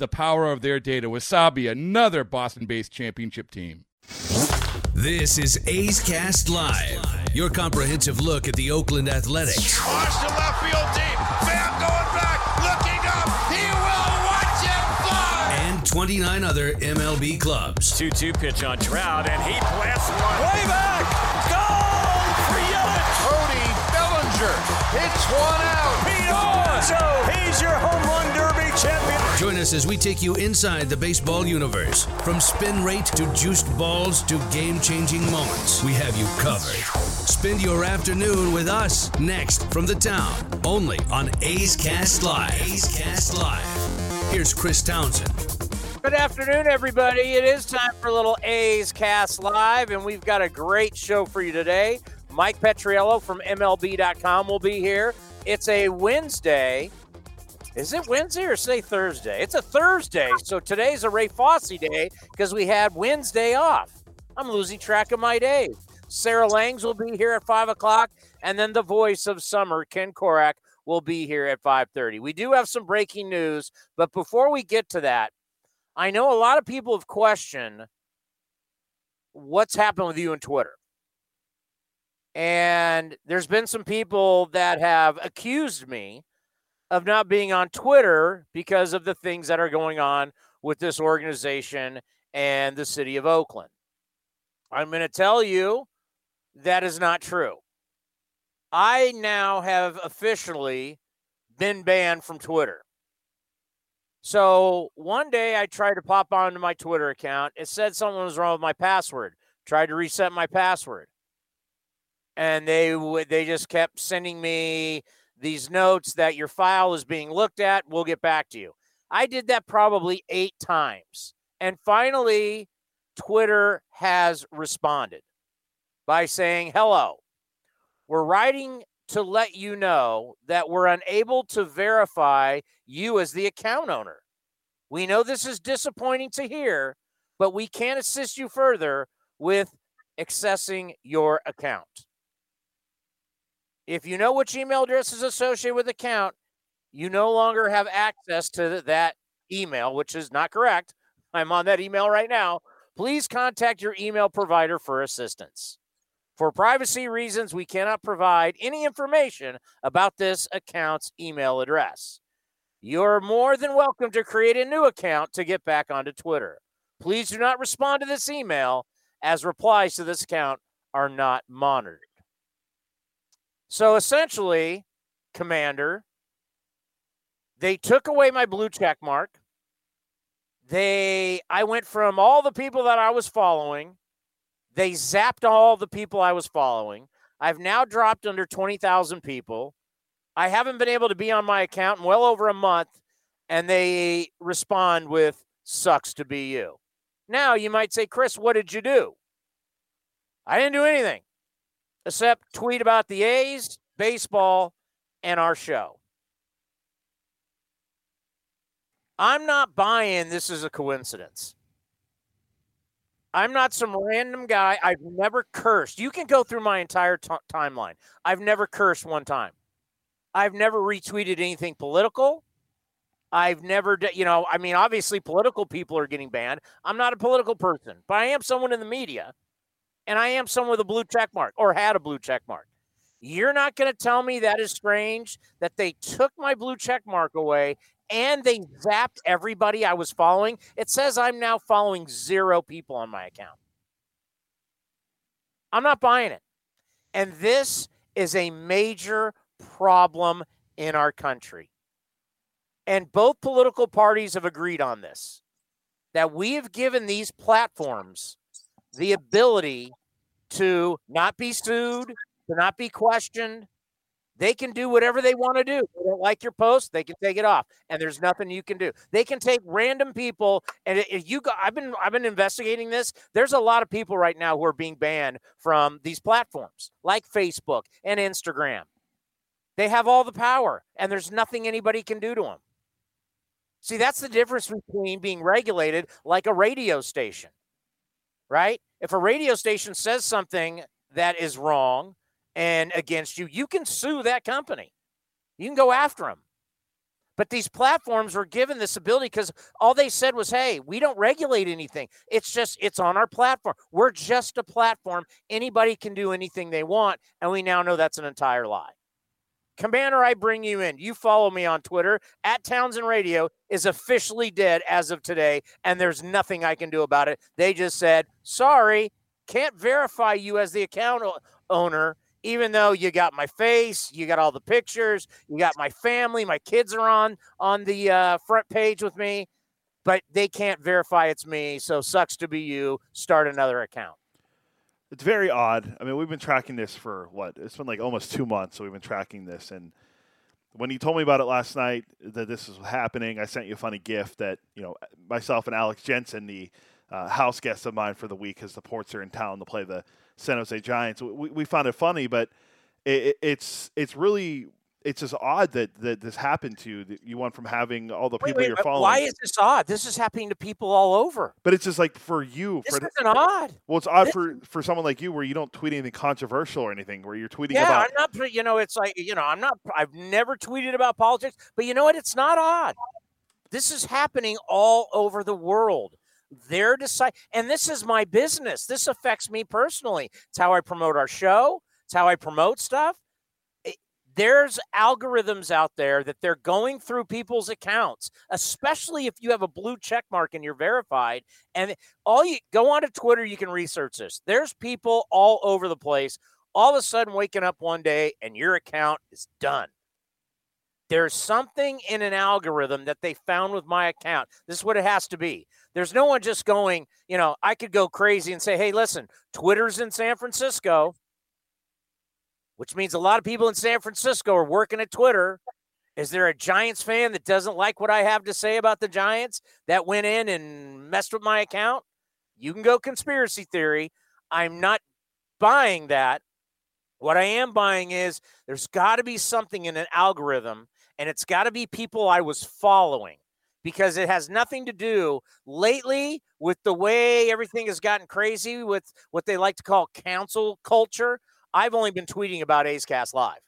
the power of their data. Wasabi, another Boston based championship team. This is A's Cast Live, your comprehensive look at the Oakland Athletics. Watch the left field deep. Bam going back, looking up. He will watch it fly. And 29 other MLB clubs. 2 2 pitch on Trout, and he blasts one. Way back. Goal for Yelich. Cody Bellinger hits one out. Pete Alonso, he's your home run derby champion. Join us as we take you inside the baseball universe. From spin rate to juiced balls to game changing moments, we have you covered. Spend your afternoon with us next from the town, only on A's Cast Live. A's Cast Live. Here's Chris Townsend. Good afternoon, everybody. It is time for a little A's Cast Live, and we've got a great show for you today. Mike Petriello from MLB.com will be here. It's a Wednesday. Is it Wednesday or say Thursday? It's a Thursday. So today's a Ray Fosse day because we had Wednesday off. I'm losing track of my days. Sarah Langs will be here at five o'clock, and then the voice of summer, Ken Korach, will be here at 5:30. We do have some breaking news, but before we get to that, I know a lot of people have questioned what's happened with you and Twitter. And there's been some people that have accused me of not being on Twitter because of the things that are going on with this organization and the city of Oakland. I'm going to tell you that is not true. I now have officially been banned from Twitter. So one day I tried to pop onto my Twitter account. It said something was wrong with my password. Tried to reset my password. And they would they just kept sending me these notes that your file is being looked at. We'll get back to you. I did that probably 8 times. And finally Twitter has responded by saying, "Hello. We're writing to let you know that we're unable to verify you as the account owner. We know this is disappointing to hear, but we can't assist you further with accessing your account. If you know which email address is associated with the account, you no longer have access to that email, which is not correct. I'm on that email right now. Please contact your email provider for assistance. For privacy reasons, we cannot provide any information about this account's email address. You're more than welcome to create a new account to get back onto Twitter. Please do not respond to this email as replies to this account are not monitored. So essentially, Commander, they took away my blue check mark. They I went from all the people that I was following they zapped all the people I was following. I've now dropped under 20,000 people. I haven't been able to be on my account in well over a month, and they respond with, sucks to be you. Now, you might say, Chris, what did you do? I didn't do anything except tweet about the A's, baseball, and our show. I'm not buying this is a coincidence. I'm not some random guy. I've never cursed. You can go through my entire t- timeline. I've never cursed one time. I've never retweeted anything political. I've never, you know, I mean, obviously political people are getting banned. I'm not a political person, but I am someone in the media and I am someone with a blue check mark or had a blue check mark. You're not going to tell me that is strange that they took my blue check mark away and they zapped everybody I was following. It says I'm now following zero people on my account. I'm not buying it. And this is a major problem in our country. And both political parties have agreed on this that we have given these platforms the ability to not be sued, to not be questioned. They can do whatever they want to do. They don't like your post, they can take it off, and there's nothing you can do. They can take random people, and if you go, I've been I've been investigating this. There's a lot of people right now who are being banned from these platforms, like Facebook and Instagram. They have all the power, and there's nothing anybody can do to them. See, that's the difference between being regulated like a radio station, right? If a radio station says something that is wrong and against you, you can sue that company. You can go after them. But these platforms were given this ability because all they said was, hey, we don't regulate anything. It's just, it's on our platform. We're just a platform. Anybody can do anything they want. And we now know that's an entire lie. Commander, I bring you in. You follow me on Twitter at Townsend Radio is officially dead as of today, and there's nothing I can do about it. They just said, sorry, can't verify you as the account owner, even though you got my face, you got all the pictures, you got my family, my kids are on on the uh, front page with me, but they can't verify it's me. So sucks to be you. Start another account. It's very odd. I mean, we've been tracking this for what? It's been like almost two months. So we've been tracking this. And when you told me about it last night that this was happening, I sent you a funny gift that, you know, myself and Alex Jensen, the uh, house guest of mine for the week, because the Ports are in town to play the San Jose Giants. We, we found it funny, but it, it's it's really it's just odd that, that this happened to you. That you went from having all the people wait, wait, you're uh, following. Why is this odd? This is happening to people all over. But it's just like for you. This for isn't odd. Well, it's odd This- for for someone like you, where you don't tweet anything controversial or anything, where you're tweeting about. Yeah, about. I'm not. You know, it's like you know, I'm not. I've never tweeted about politics, but you know what? It's not odd. This is happening all over the world. They're decide, and this is my business. This affects me personally. It's how I promote our show. It's how I promote stuff. There's algorithms out there that they're going through people's accounts, especially if you have a blue check mark and you're verified. And all you go onto Twitter, you can research this. There's people all over the place all of a sudden waking up one day and your account is done. There's something in an algorithm that they found with my account. This is what it has to be. There's no one just going, you know, I could go crazy and say, hey, listen, Twitter's in San Francisco, which means a lot of people in San Francisco are working at Twitter. Is there a Giants fan that doesn't like what I have to say about the Giants that went in and messed with my account? You can go conspiracy theory. I'm not buying that. What I am buying is there's got to be something in an algorithm, and it's got to be people I was following because it has nothing to do lately with the way everything has gotten crazy with what they like to call cancel culture. I've only been tweeting about A's Cast Live.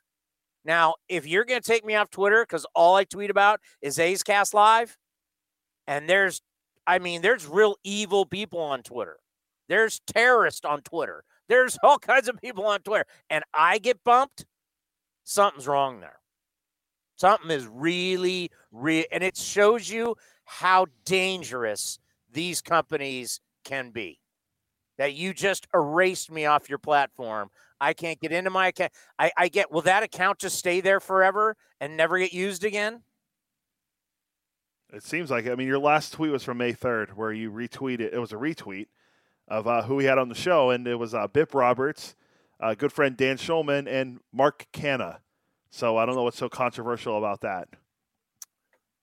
Now, if you're going to take me off Twitter because all I tweet about is A's Cast Live, and there's, I mean, there's real evil people on Twitter. There's terrorists on Twitter. There's all kinds of people on Twitter, and I get bumped. Something's wrong there. Something is really, real, and it shows you how dangerous these companies can be. That you just erased me off your platform. I can't get into my account. I, I get, will that account just stay there forever and never get used again? It seems like. I mean, your last tweet was from May third, where you retweeted. It was a retweet of uh, who we had on the show, and it was uh, Bip Roberts, uh, good friend Dan Schulman, and Mark Canha. So I don't know what's so controversial about that.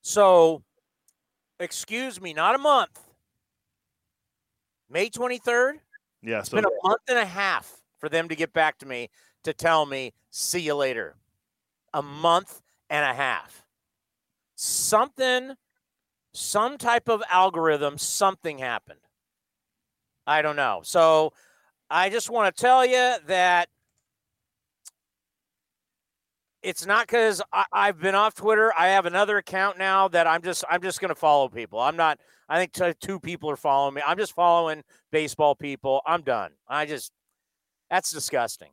So, excuse me, not a month. May 23rd? Yeah. It's So been a month and a half for them to get back to me to tell me, see you later. A month and a half. Something, some type of algorithm, something happened. I don't know. So I just want to tell you that it's not because I've been off Twitter. I have another account now that I'm just I'm just going to follow people. I'm not. I think t- two people are following me. I'm just following baseball people. I'm done. I just that's disgusting.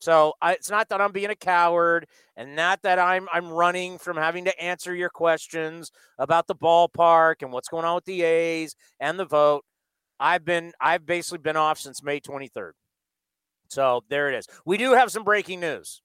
So I, it's not that I'm being a coward, and not that I'm I'm running from having to answer your questions about the ballpark and what's going on with the A's and the vote. I've been I've basically been off since May 23rd. So there it is. We do have some breaking news.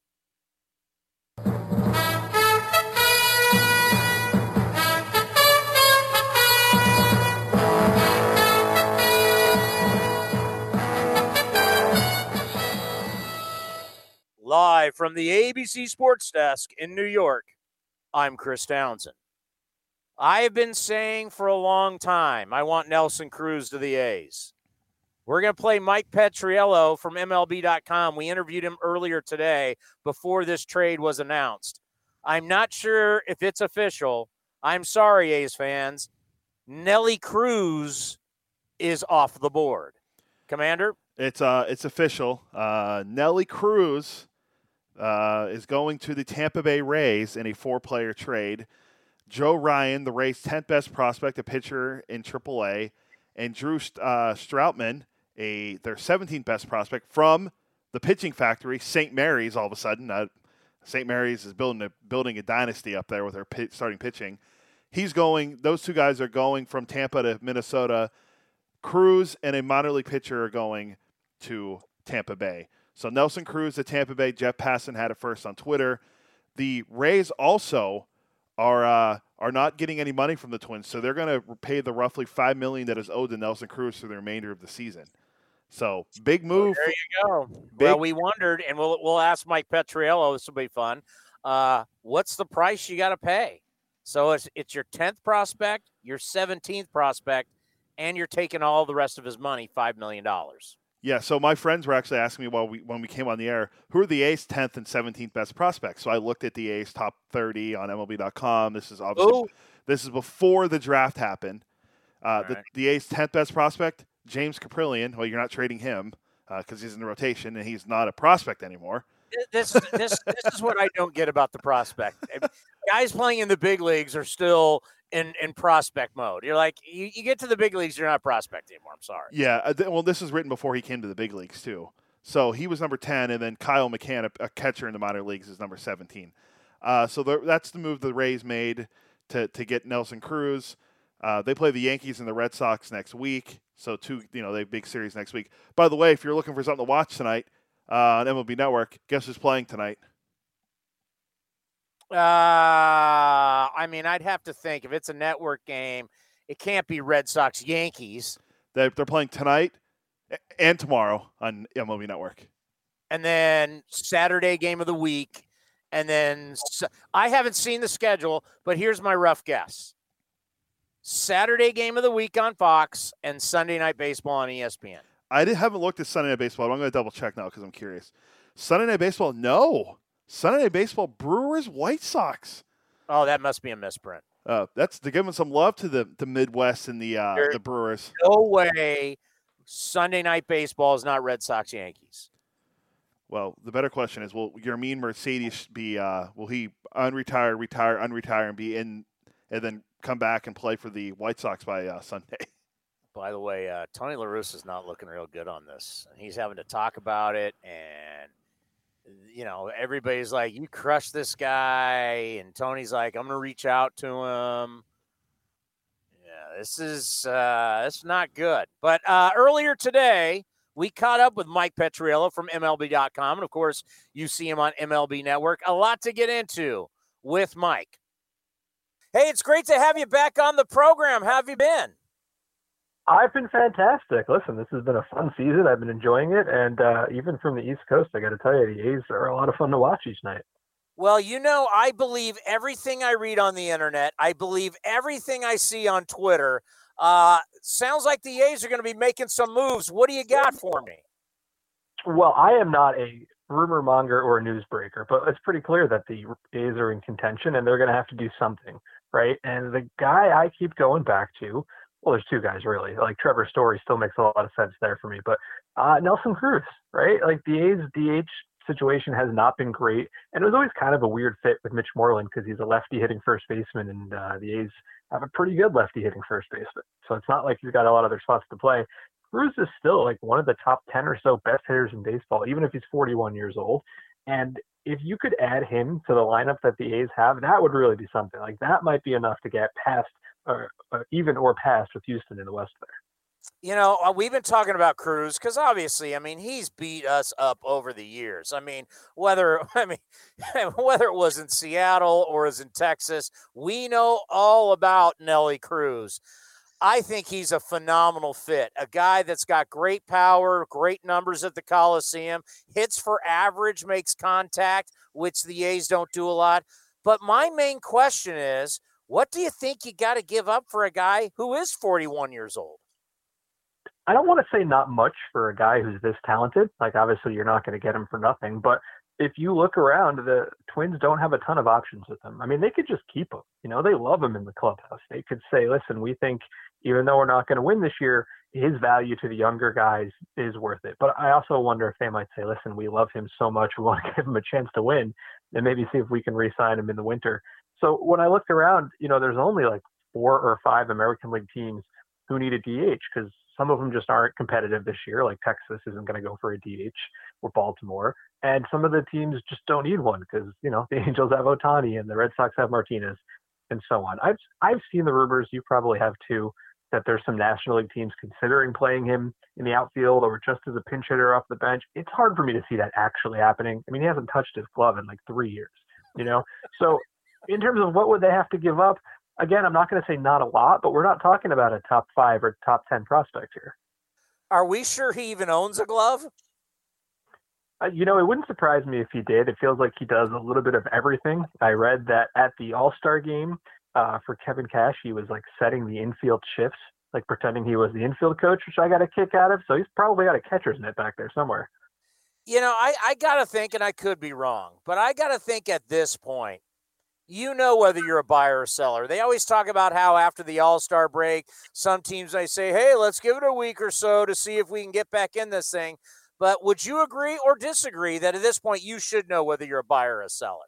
Live from the ABC Sports Desk in New York, I'm Chris Townsend. I have been saying for a long time I want Nelson Cruz to the A's. We're going to play Mike Petriello from MLB.com. We interviewed him earlier today before this trade was announced. I'm not sure if it's official. I'm sorry, A's fans. Nelly Cruz is off the board. Commander? It's uh, it's official. Uh, Nelly Cruz uh, is going to the Tampa Bay Rays in a four-player trade. Joe Ryan, the Rays' 10th best prospect, a pitcher in AAA, and Drew uh, Strotman, a their 17th best prospect from the pitching factory, St. Mary's. All of a sudden, uh, St. Mary's is building a building a dynasty up there with their pit, starting pitching. He's going; those two guys are going from Tampa to Minnesota. Cruz and a minor league pitcher are going to Tampa Bay. So Nelson Cruz at Tampa Bay. Jeff Passan had it first on Twitter. The Rays also are uh, are not getting any money from the Twins, so they're going to pay the roughly five million that is owed to Nelson Cruz for the remainder of the season. So big move. Well, there you go. Big. Well, we wondered, and we'll we'll ask Mike Petriello. This will be fun. Uh, what's the price you got to pay? So it's it's your tenth prospect, your seventeenth prospect, and you're taking all the rest of his money, five million dollars. Yeah, so my friends were actually asking me while we when we came on the air, who are the A's 10th and 17th best prospects? So I looked at the A's top 30 on MLB.com. This is obviously Ooh. this is before the draft happened. Uh, the, right. the A's 10th best prospect, James Kaprielian. Well, you're not trading him because uh, he's in the rotation and he's not a prospect anymore. This this this is what I don't get about the prospect. Guys playing in the big leagues are still in in prospect mode. You're like, you, you get to the big leagues, you're not prospect anymore. I'm sorry. Yeah. Uh, well, this is written before he came to the big leagues too. So he was number ten, and then Kyle McCann, a, catcher in the minor leagues, is number seventeen. Uh, so the, that's the move the Rays made to to get Nelson Cruz. Uh, they play the Yankees and the Red Sox next week. So two, you know, they have big series next week. By the way, if you're looking for something to watch tonight uh, on MLB Network, guess who's playing tonight? Uh, I mean, I'd have to think if it's a network game, it can't be Red Sox Yankees. They're, they're playing tonight and tomorrow on MLB Network. And then Saturday game of the week. And then I haven't seen the schedule, but here's my rough guess Saturday game of the week on Fox and Sunday night baseball on ESPN. I haven't looked at Sunday night baseball. I'm going to double check now because I'm curious. Sunday night baseball, no. Sunday Night Baseball, Brewers, White Sox. Oh, that must be a misprint. Uh, that's to giving some love to the the Midwest and the uh, the Brewers. No way, Sunday Night Baseball is not Red Sox Yankees. Well, the better question is: Will Yermin Mercedes be? Uh, will he unretire, retire, unretire, and be in, and then come back and play for the White Sox by uh, Sunday? By the way, uh, Tony La Russa is not looking real good on this. He's having to talk about it, and you know, everybody's like, you crush this guy. And Tony's like, I'm going to reach out to him. Yeah, this is, uh, is not good. But uh, earlier today, we caught up with Mike Petriello from MLB.com. And of course, you see him on MLB Network. A lot to get into with Mike. Hey, it's great to have you back on the program. How have you been? I've been fantastic. Listen, this has been a fun season. I've been enjoying it, and uh, even from the East Coast, I got to tell you, the A's are a lot of fun to watch each night. Well, you know, I believe everything I read on the internet. I believe everything I see on Twitter. Uh, sounds like the A's are going to be making some moves. What do you got for me? Well, I am not a rumor monger or a newsbreaker, but it's pretty clear that the A's are in contention and they're going to have to do something, right? And the guy I keep going back to well, there's two guys really. Like Trevor Story still makes a lot of sense there for me, but uh, Nelson Cruz, right? Like the A's DH situation has not been great, and it was always kind of a weird fit with Mitch Moreland because he's a lefty hitting first baseman, and uh, the A's have a pretty good lefty hitting first baseman. So it's not like he's got a lot of other spots to play. Cruz is still like one of the top 10 or so best hitters in baseball, even if he's 41 years old. And if you could add him to the lineup that the A's have, that would really be something. Like that might be enough to get past or, or even or past with Houston in the West there. You know, uh, we've been talking about Cruz because obviously, I mean, he's beat us up over the years. I mean, whether I mean whether it was in Seattle or is in Texas, we know all about Nelly Cruz. I think he's a phenomenal fit. A guy that's got great power, great numbers at the Coliseum, hits for average, makes contact, which the A's don't do a lot. But my main question is, what do you think you got to give up for a guy who is 41 years old? I don't want to say not much for a guy who's this talented. Like obviously you're not going to get him for nothing, but if you look around, the Twins don't have a ton of options with him. I mean, they could just keep him. You know, they love him in the clubhouse. They could say, "Listen, we think even though we're not going to win this year, his value to the younger guys is worth it." But I also wonder if they might say, "Listen, we love him so much, we want to give him a chance to win, and maybe see if we can re-sign him in the winter." So when I looked around, you know, there's only like four or five American League teams who need a DH because some of them just aren't competitive this year. Like Texas isn't going to go for a DH or Baltimore, and some of the teams just don't need one because you know the Angels have Ohtani and the Red Sox have Martinez, and so on. I've I've seen the rumors. You probably have too. That there's some National League teams considering playing him in the outfield or just as a pinch hitter off the bench. It's hard for me to see that actually happening. I mean, he hasn't touched his glove in like three years, you know. So, in terms of what would they have to give up, again, I'm not going to say not a lot, but we're not talking about a top five or top 10 prospect here. Are we sure he even owns a glove? Uh, you know, it wouldn't surprise me if he did. It feels like he does a little bit of everything. I read that at the All Star game uh, for Kevin Cash, he was like setting the infield shifts, like pretending he was the infield coach, which I got a kick out of. So he's probably got a catcher's mitt back there somewhere. You know, I, I got to think, and I could be wrong, but I got to think at this point, you know whether you're a buyer or seller. They always talk about how after the All Star break, some teams they say, "Hey, let's give it a week or so to see if we can get back in this thing." But would you agree or disagree that at this point you should know whether you're a buyer or a seller?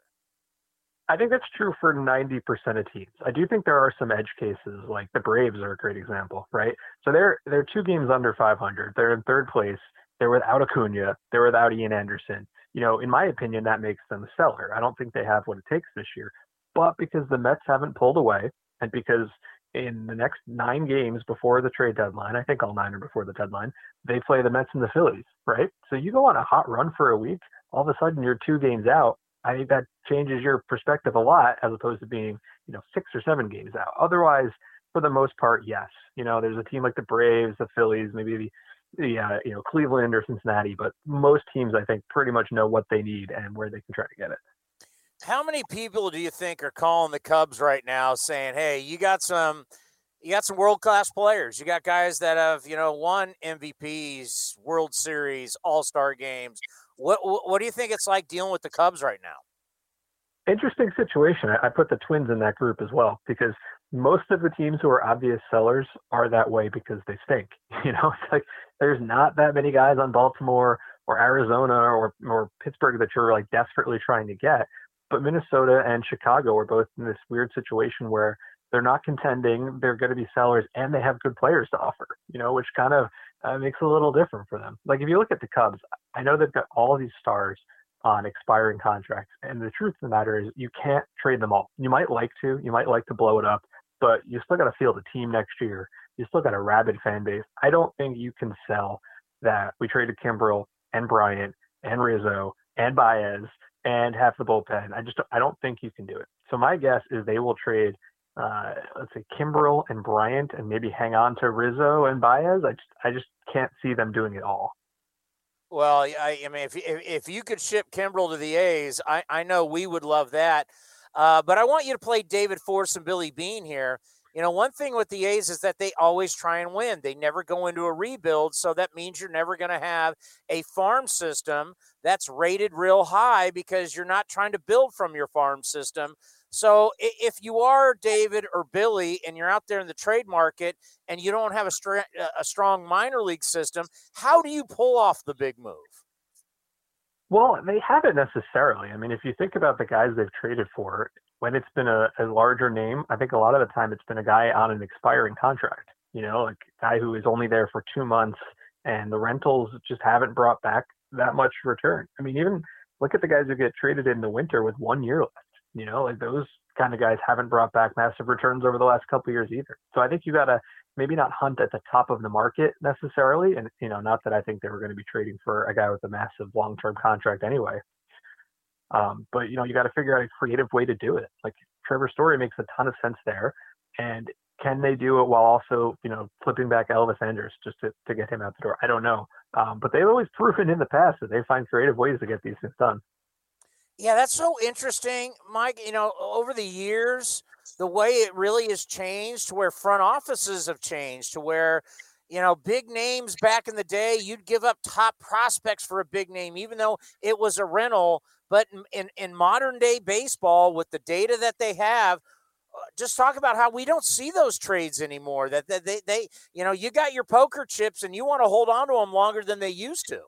I think that's true for 90% of teams. I do think there are some edge cases, like the Braves are a great example, right? So they're they're two games under 500. They're in third place. They're without Acuna. They're without Ian Anderson. You know, in my opinion, that makes them a seller. I don't think they have what it takes this year but because the Mets haven't pulled away, and because in the next nine games before the trade deadline, I think all nine are before the deadline, they play the Mets and the Phillies, right? So you go on a hot run for a week, all of a sudden you're two games out. I think that changes your perspective a lot as opposed to being, you know, six or seven games out. Otherwise, for the most part, yes. You know, there's a team like the Braves, the Phillies, maybe the the uh, you know Cleveland or Cincinnati, but most teams I think pretty much know what they need and where they can try to get it how many people do you think are calling the Cubs right now saying, "Hey, you got some you got some world-class players. You got guys that have, you know, won MVPs, World Series, All-Star games. What what do you think it's like dealing with the Cubs right now?" Interesting situation. I put the Twins in that group as well because most of the teams who are obvious sellers are that way because they stink. You know, it's like there's not that many guys on Baltimore or Arizona or or Pittsburgh that you're like desperately trying to get. But Minnesota and Chicago are both in this weird situation where they're not contending, they're going to be sellers, and they have good players to offer, you know, which kind of uh, makes it a little different for them. Like if you look at the Cubs, I know they've got all these stars on expiring contracts, and the truth of the matter is you can't trade them all. You might like to, you might like to blow it up, but you still got to field a team next year. You still got a rabid fan base. I don't think you can sell that we traded Kimbrel and Bryant and Rizzo and Baez and half the bullpen. I just I don't think you can do it. So my guess is they will trade uh, let's say Kimbrel and Bryant and maybe hang on to Rizzo and Baez. I just I just can't see them doing it all. Well, I, I mean, if, if, if you could ship Kimbrel to the A's, I, I know we would love that. Uh, but I want you to play David Forst and Billy Beane here. You know, one thing with the A's is that they always try and win. They never go into a rebuild. So that means you're never going to have a farm system that's rated real high because you're not trying to build from your farm system. So if you are David or Billy and you're out there in the trade market and you don't have a, str- uh, a strong minor league system, how do you pull off the big move? Well, they haven't necessarily. I mean, if you think about the guys they've traded for, when it's been a, a larger name, I think a lot of the time it's been a guy on an expiring contract. You know, like a guy who is only there for two months and the rentals just haven't brought back that much return. I mean, even look at the guys who get traded in the winter with one year left. You know, like those kind of guys haven't brought back massive returns over the last couple years either. So I think you got to maybe not hunt at the top of the market necessarily. And, you know, not that I think they were going to be trading for a guy with a massive long term contract anyway. Um, but, you know, you got to figure out a creative way to do it. Like Trevor Story makes a ton of sense there. And can they do it while also, you know, flipping back Elvis Andrus just to, to get him out the door? I don't know. Um, but they've always proven in the past that they find creative ways to get these things done. Yeah, that's so interesting, Mike. You know, over the years, the way it really has changed to where front offices have changed to where, you know, big names back in the day, you'd give up top prospects for a big name, even though it was a rental. But in, in modern day baseball, with the data that they have, uh, just talk about how we don't see those trades anymore. That, that they, they, you know, you got your poker chips and you want to hold on to them longer than they used to.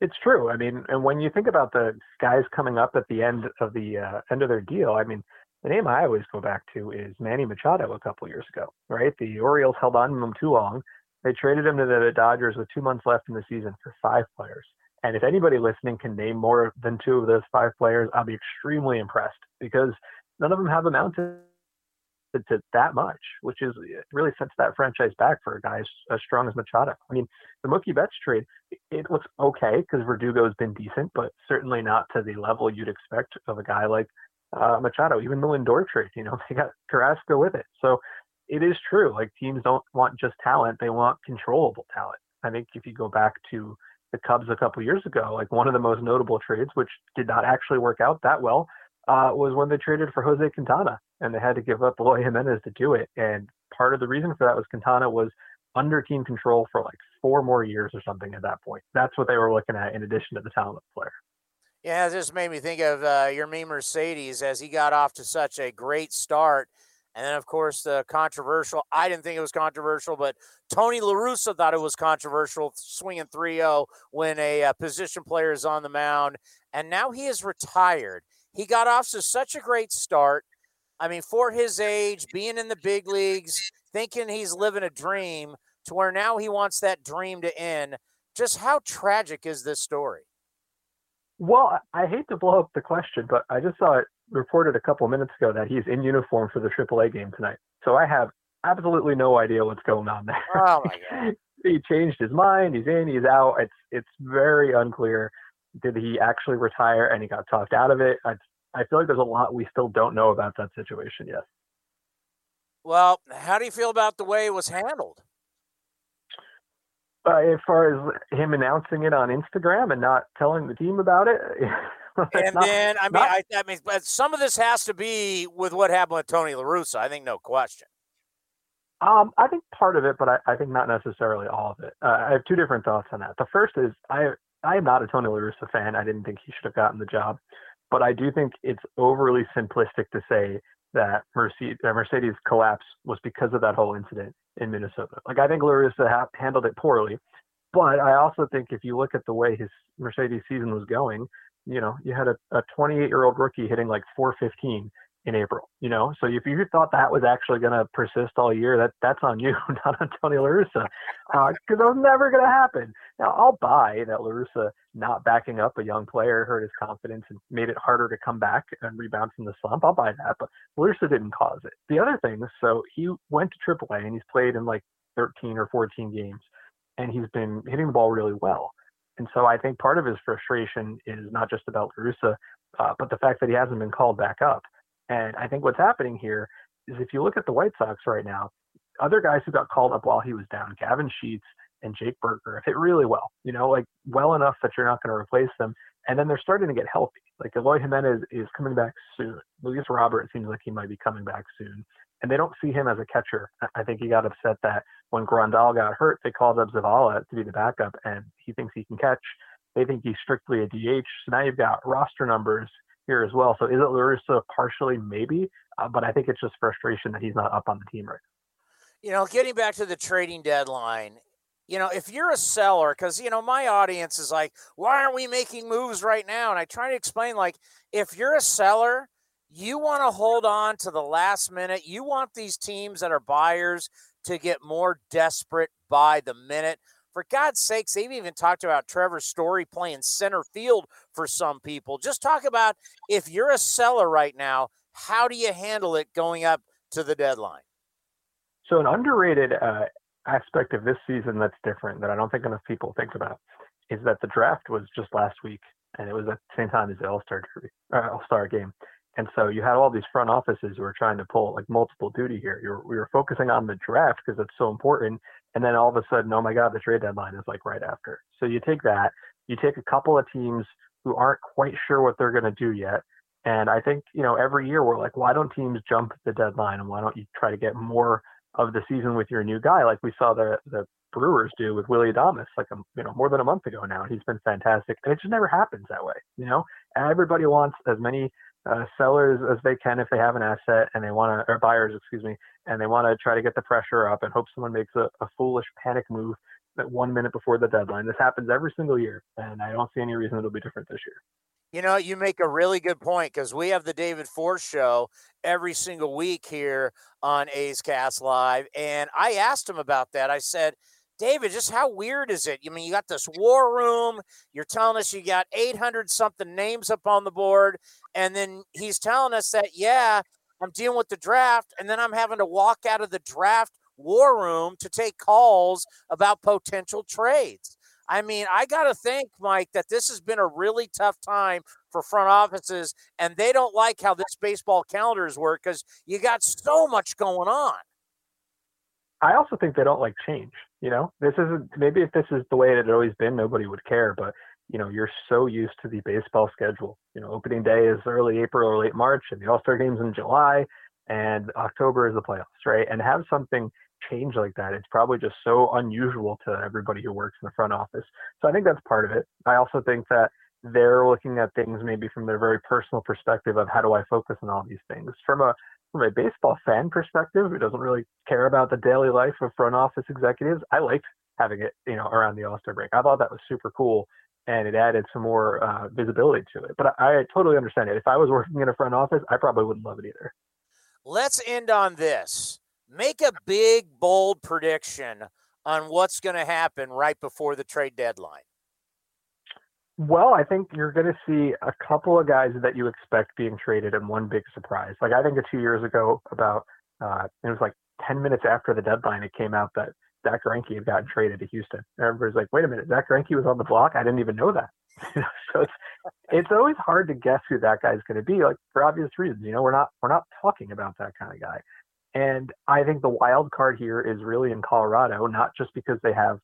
It's true. I mean, and when you think about the guys coming up at the end of the uh, end of their deal, I mean, the name I always go back to is Manny Machado a couple years ago, right? The Orioles held on to him too long. They traded him to the Dodgers with two months left in the season for five players. And if anybody listening can name more than two of those five players, I'll be extremely impressed because none of them have amounted to that much, which is really sets that franchise back for a guy as, as strong as Machado. I mean, the Mookie Betts trade, it looks okay because Verdugo's been decent, but certainly not to the level you'd expect of a guy like uh, Machado. Even the Lindor trade, you know, they got Carrasco with it. So it is true. Like teams don't want just talent; they want controllable talent. I think if you go back to the Cubs a couple years ago, like one of the most notable trades, which did not actually work out that well, uh, was when they traded for Jose Quintana, and they had to give up Eloy Jimenez to do it. And part of the reason for that was Quintana was under team control for like four more years or something at that point. That's what they were looking at in addition to the talent player. Yeah, this made me think of uh, Yermin Mercedes as he got off to such a great start. And then, of course, the controversial, I didn't think it was controversial, but Tony LaRussa thought it was controversial, swinging 3 0 when a uh, position player is on the mound. And now he is retired. He got off to such a great start. I mean, for his age, being in the big leagues, thinking he's living a dream to where now he wants that dream to end. Just how tragic is this story? Well, I hate to blow up the question, but I just saw it reported a couple minutes ago that he's in uniform for the AAA game tonight. So I have absolutely no idea what's going on there. Oh my god. he changed his mind. He's in. He's out. It's it's very unclear did he actually retire and he got talked out of it? I, I feel like there's a lot we still don't know about that situation yet. Well, how do you feel about the way it was handled? Uh, as far as him announcing it on Instagram and not telling the team about it. and not, then, I mean, not, I, I, mean, but some of this has to be with what happened with Tony La Russa. I think no question. Um, I think part of it, but I, I think not necessarily all of it. Uh, I have two different thoughts on that. The first is I I am not a Tony La Russa fan. I didn't think he should have gotten the job, but I do think it's overly simplistic to say that Mercedes, uh, Mercedes collapse was because of that whole incident in Minnesota. Like I think La Russa ha- handled it poorly, but I also think if you look at the way his Mercedes season was going, you know, you had a, a 28 year old rookie hitting like 415 in April. You know, so if you thought that was actually going to persist all year, that that's on you, not on Tony La Russa, because uh, that was never going to happen. Now I'll buy that La Russa not backing up a young player hurt his confidence and made it harder to come back and rebound from the slump. I'll buy that, but La Russa didn't cause it. The other thing, is so he went to AAA and he's played in like 13 or 14 games, and he's been hitting the ball really well. And so I think part of his frustration is not just about La Russa, uh, but the fact that he hasn't been called back up. And I think what's happening here is if you look at the White Sox right now, other guys who got called up while he was down, Gavin Sheets and Jake Burger, hit really well, you know, like well enough that you're not going to replace them. And then they're starting to get healthy. Like Eloy Jimenez is coming back soon. Luis Robert seems like he might be coming back soon. And they don't see him as a catcher. I think he got upset that when Grandal got hurt, they called up Zavala to be the backup, and he thinks he can catch. They think he's strictly a DH. So now you've got roster numbers here as well. So is it La Russa partially? Maybe, uh, but I think it's just frustration that he's not up on the team right You know, getting back to the trading deadline, you know, if you're a seller, because, you know, my audience is like, why aren't we making moves right now? And I try to explain, like, if you're a seller, you want to hold on to the last minute. You want these teams that are buyers to get more desperate by the minute. For God's sakes, they've even talked about Trevor Story playing center field for some people. Just talk about if you're a seller right now, how do you handle it going up to the deadline? So, an underrated uh, aspect of this season that's different that I don't think enough people think about is that the draft was just last week, and it was at the same time as the All Star uh, All Star game. And so you had all these front offices who were trying to pull like multiple duty here. You're, we were focusing on the draft because it's so important. And then all of a sudden, oh my God, the trade deadline is like right after. So you take that, you take a couple of teams who aren't quite sure what they're going to do yet. And I think, you know, every year we're like, why don't teams jump the deadline and why don't you try to get more of the season with your new guy, like we saw the the Brewers do with Willie Adames, like a, you know more than a month ago now, and he's been fantastic. And it just never happens that way, you know. Everybody wants as many uh, sellers as they can if they have an asset, and they want to, or buyers, excuse me, and they want to try to get the pressure up and hope someone makes a, a foolish panic move that one minute before the deadline. This happens every single year, and I don't see any reason it'll be different this year. You know, you make a really good point because we have the David Forst show every single week here on A's Cast Live. And I asked him about that. I said, David, just how weird is it? I mean, you got this war room. You're telling us you got 800 something names up on the board. And then he's telling us that, yeah, I'm dealing with the draft. And then I'm having to walk out of the draft war room to take calls about potential trades. I mean, I got to think, Mike, that this has been a really tough time for front offices, and they don't like how this baseball calendars work because you got so much going on. I also think they don't like change. You know, this isn't maybe if this is the way it had always been, nobody would care. But you know, you're so used to the baseball schedule. You know, opening day is early April or late March, and the All Star games in July, and October is the playoffs, right? And have something change like that. It's probably just so unusual to everybody who works in the front office. So I think that's part of it. I also think that they're looking at things maybe from their very personal perspective of how do I focus on all these things. From a from a baseball fan perspective, who doesn't really care about the daily life of front office executives, I liked having it, you know, around the All Star break. I thought that was super cool, and it added some more uh, visibility to it. But I, I totally understand it. If I was working in a front office, I probably wouldn't love it either. Let's end on this make a big, bold prediction on what's going to happen right before the trade deadline. Well, I think you're going to see a couple of guys that you expect being traded and one big surprise. Like I think a two years ago, about uh, it was like 10 minutes after the deadline, it came out that Zack Greinke had gotten traded to Houston. Everybody's like, wait a minute, Zack Greinke was on the block? I didn't even know that. so it's it's always hard to guess who that guy's going to be, like for obvious reasons. You know, we're not we're not talking about that kind of guy. And I think the wild card here is really in Colorado, not just because they have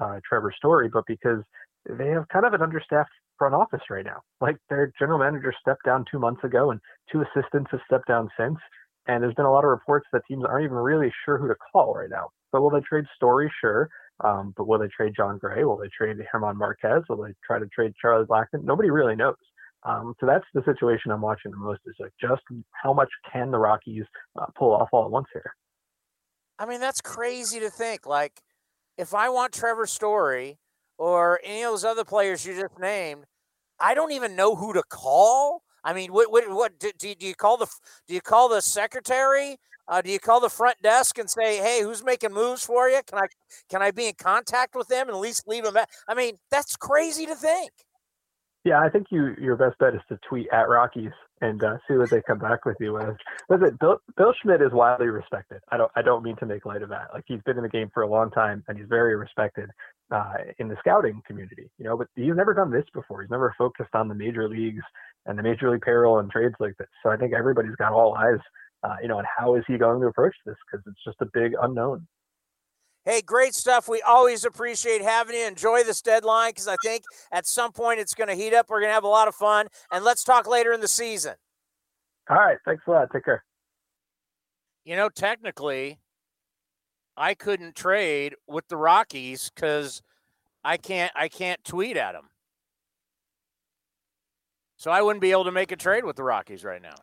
uh, Trevor Story, but because they have kind of an understaffed front office right now. Like their general manager stepped down two months ago, and two assistants have stepped down since. And there's been a lot of reports that teams aren't even really sure who to call right now. But will they trade Story? Sure. Um, but will they trade Jon Gray? Will they trade German Marquez? Will they try to trade Charlie Blackmon? Nobody really knows. Um, so that's the situation I'm watching the most is like just how much can the Rockies uh, pull off all at once here? I mean, that's crazy to think. Like, if I want Trevor Story or any of those other players you just named, I don't even know who to call. I mean, what what, what do, do you call the do you call the secretary? Uh, do you call the front desk and say, "Hey, who's making moves for you? Can I can I be in contact with them and at least leave them?" At? I mean, that's crazy to think. Yeah, I think you your best bet is to tweet at Rockies and uh, see what they come back with you with. Listen, Bill, Bill Schmidt is widely respected. I don't I don't mean to make light of that. Like he's been in the game for a long time and he's very respected uh, in the scouting community. You know, but he's never done this before. He's never focused on the major leagues and the major league payroll and trades like this. So I think everybody's got all eyes, uh, you know, on how is he going to approach this because it's just a big unknown. Hey, great stuff. We always appreciate having you. Enjoy this deadline because I think at some point it's going to heat up. We're going to have a lot of fun. And let's talk later in the season. All right. Thanks a lot. Take care. You know, technically, I couldn't trade with the Rockies because I can't I can't tweet at them. So I wouldn't be able to make a trade with the Rockies right now.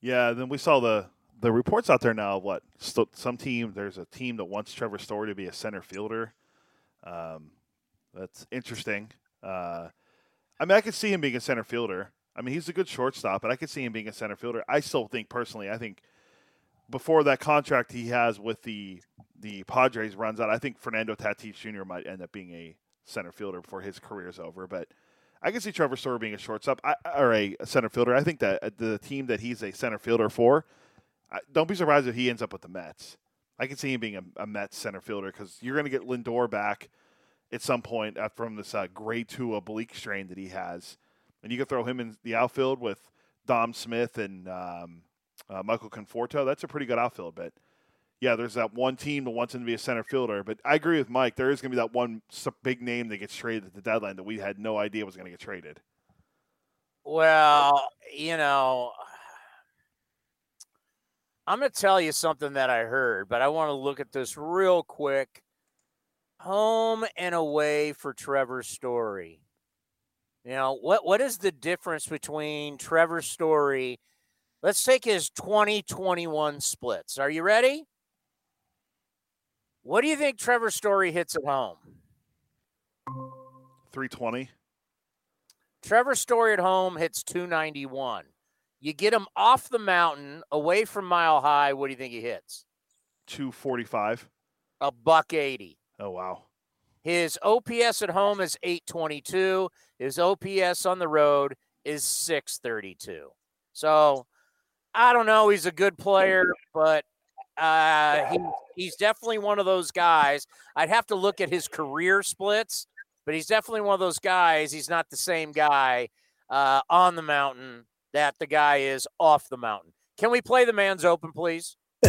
Yeah, then we saw the the reports out there now. Of what st- some team? There's a team that wants Trevor Story to be a center fielder. Um, that's interesting. Uh, I mean, I could see him being a center fielder. I mean, he's a good shortstop, but I could see him being a center fielder. I still think personally, I think before that contract he has with the the Padres runs out, I think Fernando Tatis Jr. might end up being a center fielder before his career is over. But I can see Trevor Story being a shortstop or a center fielder. I think that uh, the team that he's a center fielder for, don't be surprised if he ends up with the Mets. I can see him being a, a Mets center fielder because you're going to get Lindor back at some point from this uh, grade two oblique strain that he has, and you can throw him in the outfield with Dom Smith and um, uh, Michael Conforto. That's a pretty good outfield, but yeah, there's that one team that wants him to be a center fielder. But I agree with Mike. There is going to be that one big name that gets traded at the deadline that we had no idea was going to get traded. Well, you know, I'm going to tell you something that I heard, but I want to look at this real quick. Home and away for Trevor Story. You know, what what is the difference between Trevor Story? Let's take his 2021 splits. Are you ready? What do you think Trevor Story hits at home? 320. Trevor Story at home hits 291. You get him off the mountain, away from Mile High. What do you think he hits? 245. A buck 80. Oh, wow. His OPS at home is 822. His OPS on the road is 632. So I don't know. He's a good player, but uh, he, he's definitely one of those guys. I'd have to look at his career splits, but he's definitely one of those guys. He's not the same guy uh, on the mountain that the guy is off the mountain. Can we play the man's open, please?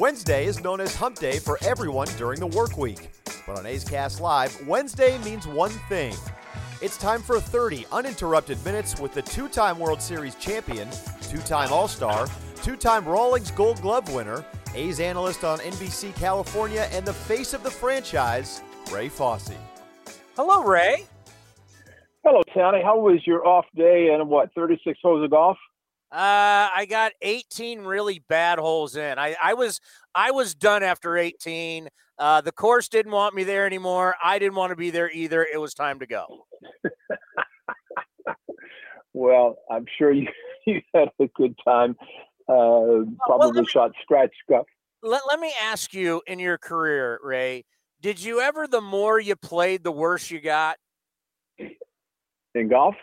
Wednesday is known as hump day for everyone during the work week. But on A's Cast Live, Wednesday means one thing. It's time for 30 uninterrupted minutes with the two time World Series champion, two time All Star, two time Rawlings Gold Glove winner, A's analyst on NBC California, and the face of the franchise, Ray Fosse. Hello, Ray. Hello, Tony. How was your off day and what, 36 holes of golf? Uh, I got 18 really bad holes in. I, I was I was done after 18. Uh, the course didn't want me there anymore. I didn't want to be there either. It was time to go. well, I'm sure you, you had a good time uh, probably well, shot scratch scuff. Let, let me ask you in your career, Ray, did you ever, the more you played, the worse you got? In golf?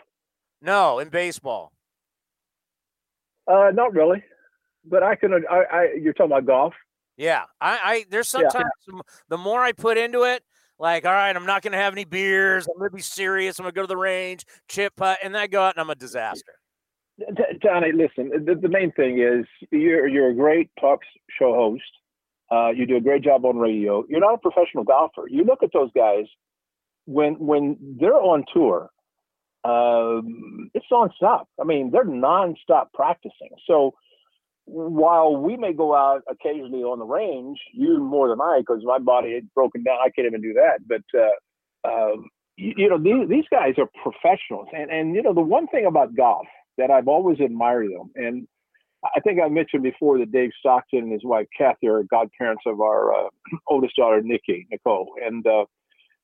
No, in baseball. Uh, not really, but I can. I, I you're talking about golf? Yeah, I, I there's sometimes yeah. the more I put into it, like, all right, I'm not going to have any beers. I'm going to be serious. I'm going to go to the range, chip putt, and then I go out and I'm a disaster. Johnny, listen. The, the, main thing is you're you're a great talk show host. Uh, you do a great job on radio. You're not a professional golfer. You look at those guys when when they're on tour. Um, it's nonstop. I mean, they're nonstop practicing. So while we may go out occasionally on the range, you more than I, because my body is broken down. I can't even do that. But uh, um, you, you know, these, these guys are professionals, and and you know, the one thing about golf that I've always admired them. And I think I mentioned before that Dave Stockton and his wife Kathy are godparents of our uh, oldest daughter Nikki Nicole. And uh,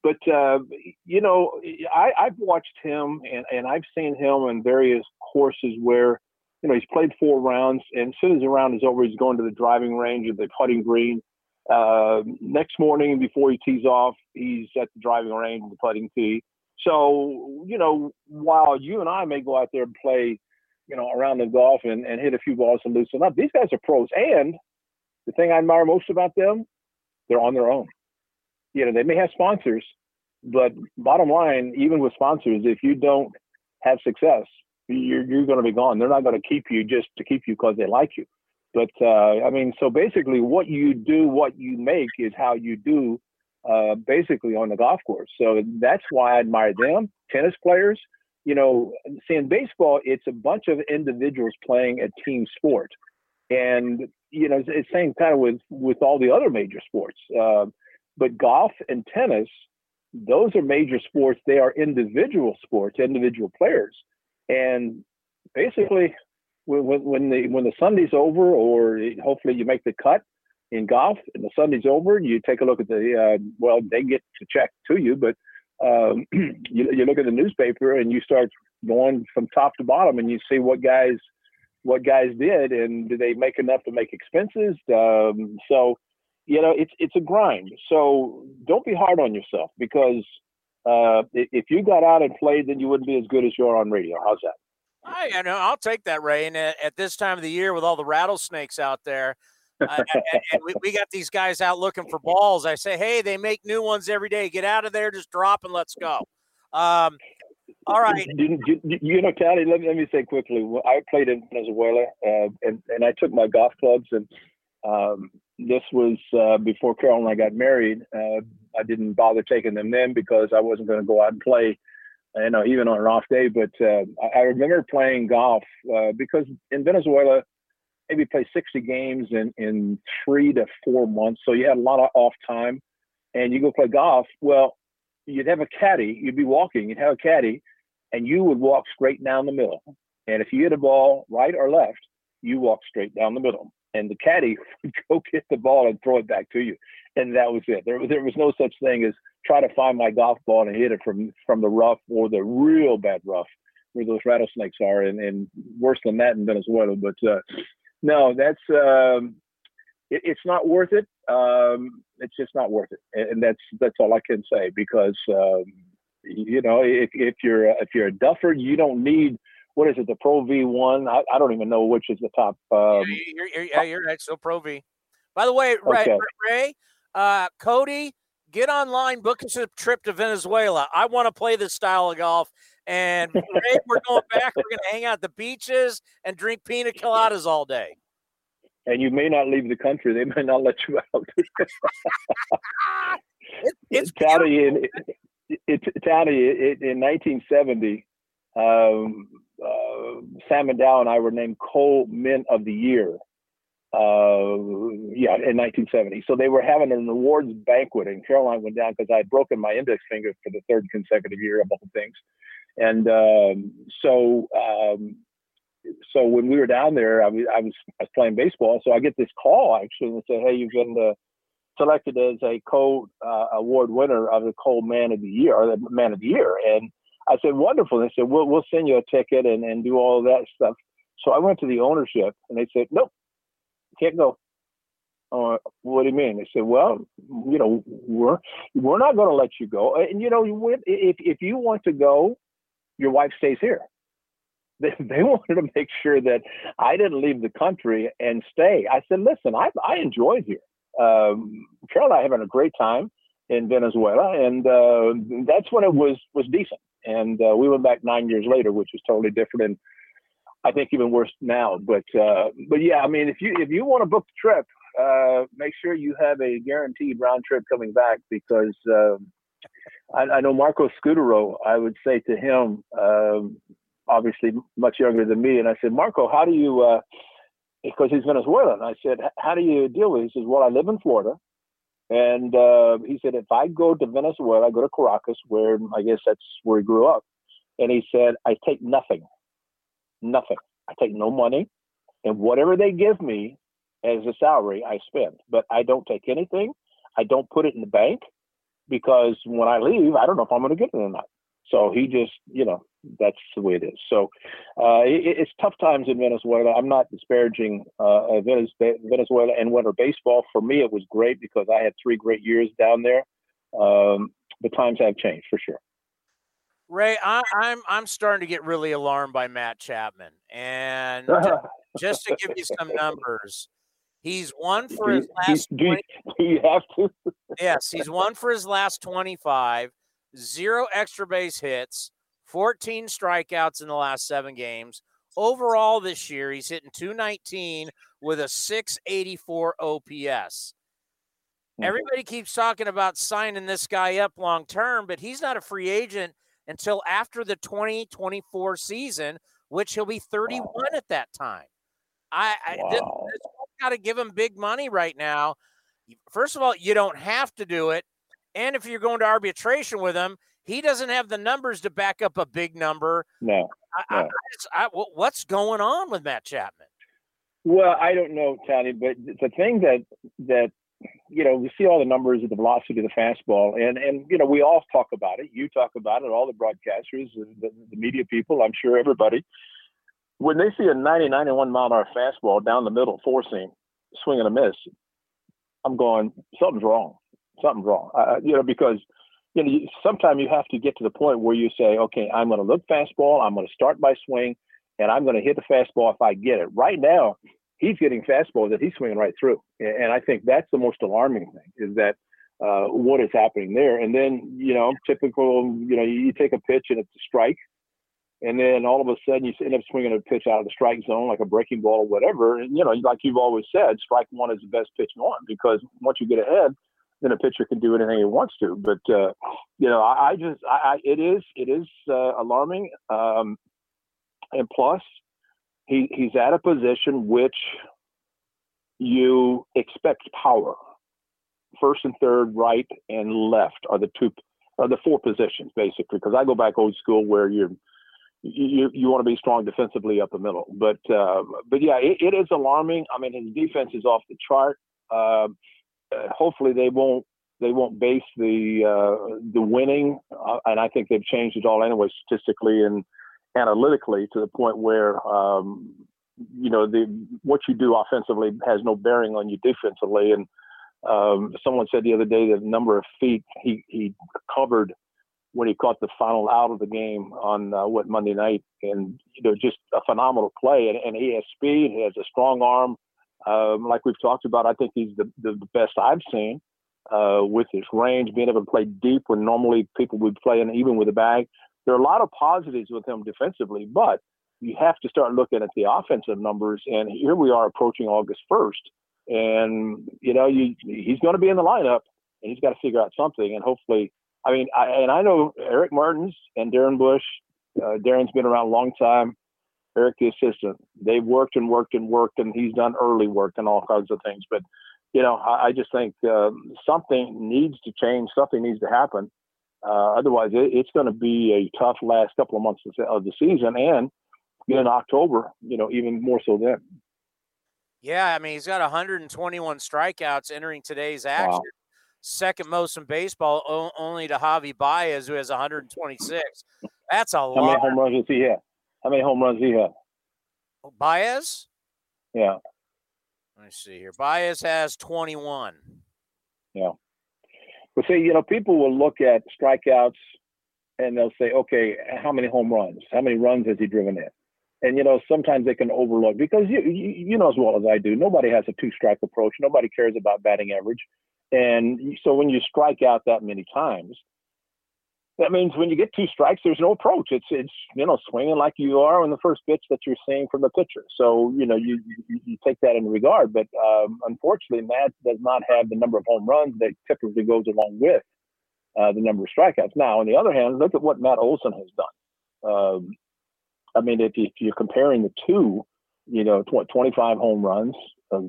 but uh, you know, I, I've watched him and, and I've seen him in various courses where you know he's played four rounds, and as soon as the round is over, he's going to the driving range or the putting green. Uh, next morning, before he tees off, he's at the driving range, the putting tee. So, you know, while you and I may go out there and play, you know, around the golf and, and hit a few balls and loosen up, these guys are pros. And the thing I admire most about them, they're on their own. You know, they may have sponsors, but bottom line, even with sponsors, if you don't have success, you're, you're going to be gone. They're not going to keep you just to keep you because they like you. But uh, I mean, so basically, what you do, what you make, is how you do uh, basically on the golf course. So that's why I admire them. Tennis players, you know, see in baseball, it's a bunch of individuals playing a team sport, and you know, it's same kind of with with all the other major sports. Uh, but golf and tennis, those are major sports. They are individual sports, individual players, and basically, when when the when the Sunday's over, or hopefully you make the cut, in golf and the Sunday's over, you take a look at the, uh, well, they get the check to you, but um, you, you look at the newspaper and you start going from top to bottom and you see what guys what guys did, and do they make enough to make expenses? Um, so, you know, it's it's a grind. So don't be hard on yourself because uh, if you got out and played, then you wouldn't be as good as you are on radio. How's that? I, I know I'll take that, Ray. And at, at, this time of the year, with all the rattlesnakes out there, uh, and we, we, got these guys out looking for balls. I say, hey, they make new ones every day. Get out of there, just drop and let's go. Um, all right. You, you, you know, Tony, let me, let me say quickly. I played in Venezuela, uh, and and I took my golf clubs, and um, this was uh, before Carol and I got married. Uh, I didn't bother taking them then because I wasn't going to go out and play, you know, even on an off day. But uh, I, I remember playing golf uh, because in Venezuela, maybe play 60 games in in three to four months, so you had a lot of off time, and you go play golf. Well, you'd have a caddy. You'd be walking. You'd have a caddy and you would walk straight down the middle. And if you hit a ball right or left, you walk straight down the middle. And the caddy would go get the ball and throw it back to you. And that was it. There, there was no such thing as try to find my golf ball and hit it from from the rough or the real bad rough where those rattlesnakes are, and, and worse than that in Venezuela. But uh, no, that's um, it, it's not worth it. Um, it's just not worth it, and that's that's all I can say because um, you know, if, if you're if you're a duffer, you don't need what is it, the Pro V one? I, I don't even know which is the top. Um, yeah, you're, you're, yeah, you're right. So Pro V. By the way, Ray, okay. Ray uh, Cody, get online, book us a trip to Venezuela. I want to play this style of golf. And Ray, we're going back. We're going to hang out at the beaches and drink pina coladas all day. And you may not leave the country. They may not let you out. it, it's County it's Tony, it, in 1970, um, uh, Sam McDowell and I were named Coal Men of the Year. Uh, yeah, in 1970. So they were having an awards banquet, and Caroline went down because I had broken my index finger for the third consecutive year of all things. And um, so, um, so when we were down there, I was, I was I was playing baseball. So I get this call actually and say, "Hey, you've been the selected as a Coal uh, Award winner of the Coal Man of the Year or the Man of the Year. And I said, wonderful. And They said, we'll, we'll send you a ticket and, and do all that stuff. So I went to the ownership and they said, nope, can't go. Uh, what do you mean? They said, well, you know, we're, we're not going to let you go. And, you know, if, if you want to go, your wife stays here. They, they wanted to make sure that I didn't leave the country and stay. I said, listen, I, I enjoyed here um, Carol and I having a great time in Venezuela, and uh, that's when it was was decent. And uh, we went back nine years later, which was totally different, and I think even worse now. But uh, but yeah, I mean, if you if you want to book the trip, uh, make sure you have a guaranteed round trip coming back because um, I, I, know Marco Scutaro. I would say to him, um, obviously much younger than me, and I said, Marco, how do you uh, because he's Venezuelan. I said, how do you deal with it? He says, well, I live in Florida. And uh, he said, if I go to Venezuela, I go to Caracas, where I guess that's where he grew up. And he said, I take nothing, nothing. I take no money. And whatever they give me as a salary, I spend. But I don't take anything. I don't put it in the bank because when I leave, I don't know if I'm going to get it or not. So he just, you know, that's the way it is. So uh, it, it's tough times in Venezuela. I'm not disparaging uh, Venezuela and winter baseball. For me, it was great because I had three great years down there. Um, the times have changed for sure. Ray, I, am I'm, I'm starting to get really alarmed by Matt Chapman, and just to give you some numbers, he's won for his last. Do you, do you have to? yes, he's won for his last 25 zero extra base hits, 14 strikeouts in the last seven games. Overall, this year, he's hitting 219 with a 684 OPS. Mm-hmm. Everybody keeps talking about signing this guy up long term, but he's not a free agent until after the 2024 season, which he'll be 31 wow. at that time. I, I wow. this, this got to give him big money right now. First of all, you don't have to do it. And if you're going to arbitration with him, he doesn't have the numbers to back up a big number. No. I, no. I, I, what's going on with Matt Chapman? Well, I don't know, Tony, but the thing that that you know we see all the numbers of the velocity of the fastball, and and you know we all talk about it. You talk about it, all the broadcasters, the, the media people. I'm sure everybody. when they see a 90, 91 mile an hour fastball down the middle, four seam, swing and a miss, I'm going, something's wrong. Something's wrong. Uh, you know, because you know, sometimes you have to get to the point where you say, okay, I'm going to look fastball. I'm going to start my swing, and I'm going to hit the fastball if I get it. Right now, he's getting fastballs that he's swinging right through, and I think that's the most alarming thing is that uh, what is happening there. And then, you know, typical, you know, you take a pitch and it's a strike, and then all of a sudden you end up swinging a pitch out of the strike zone like a breaking ball or whatever. And you know, like you've always said, strike one is the best pitch on because once you get ahead, then a pitcher can do anything he wants to. But uh, you know, I, I just, I, I, it is, it is uh, alarming. Um, and plus, he he's at a position which you expect power. First and third, right and left are the two, are the four positions basically. Because I go back old school where you're you you want to be strong defensively up the middle. But uh, but yeah, it, it is alarming. I mean, his defense is off the chart. Uh, hopefully, they won't they won't base the uh, the winning, uh, and I think they've changed it all anyway, statistically and analytically, to the point where um, you know the what you do offensively has no bearing on you defensively. And um, someone said the other day that the number of feet he he covered when he caught the final out of the game on uh, what Monday night, and you know just a phenomenal play. And, and he has speed, he has a strong arm. Um, like we've talked about, I think he's the, the, the best I've seen uh, with his range, being able to play deep when normally people would play in even with a bag. There are a lot of positives with him defensively, but you have to start looking at the offensive numbers. And here we are approaching August 1st, and you know you, he's going to be in the lineup, and he's got to figure out something. And hopefully, I mean, I, and I know Eric Martins and Darren Bush. Uh, Darren's been around a long time. Eric, the assistant, they've worked and worked and worked, and he's done early work and all kinds of things. But you know, I, I just think um, something needs to change. Something needs to happen. Uh, otherwise, it, it's going to be a tough last couple of months of the season, and in October, you know, even more so then. Yeah, I mean, he's got 121 strikeouts entering today's action. Wow. Second most in baseball, only to Javi Baez, who has 126. That's a How lot. How many home runs does he have? How many home runs does he have? Baez? Yeah. Let me see here. Baez has 21. Yeah. Well, see, you know, people will look at strikeouts and they'll say, okay, how many home runs? How many runs has he driven in? And you know, sometimes they can overlook because you, you you know as well as I do, nobody has a two strike approach. Nobody cares about batting average, and so when you strike out that many times, that means when you get two strikes, there's no approach. It's it's you know swinging like you are on the first pitch that you're seeing from the pitcher. So you know you you, you take that into regard. But um, unfortunately, Matt does not have the number of home runs that typically goes along with uh, the number of strikeouts. Now, on the other hand, look at what Matt Olson has done. Um, I mean, if, if, you're comparing the two, you know, 25 home runs, uh,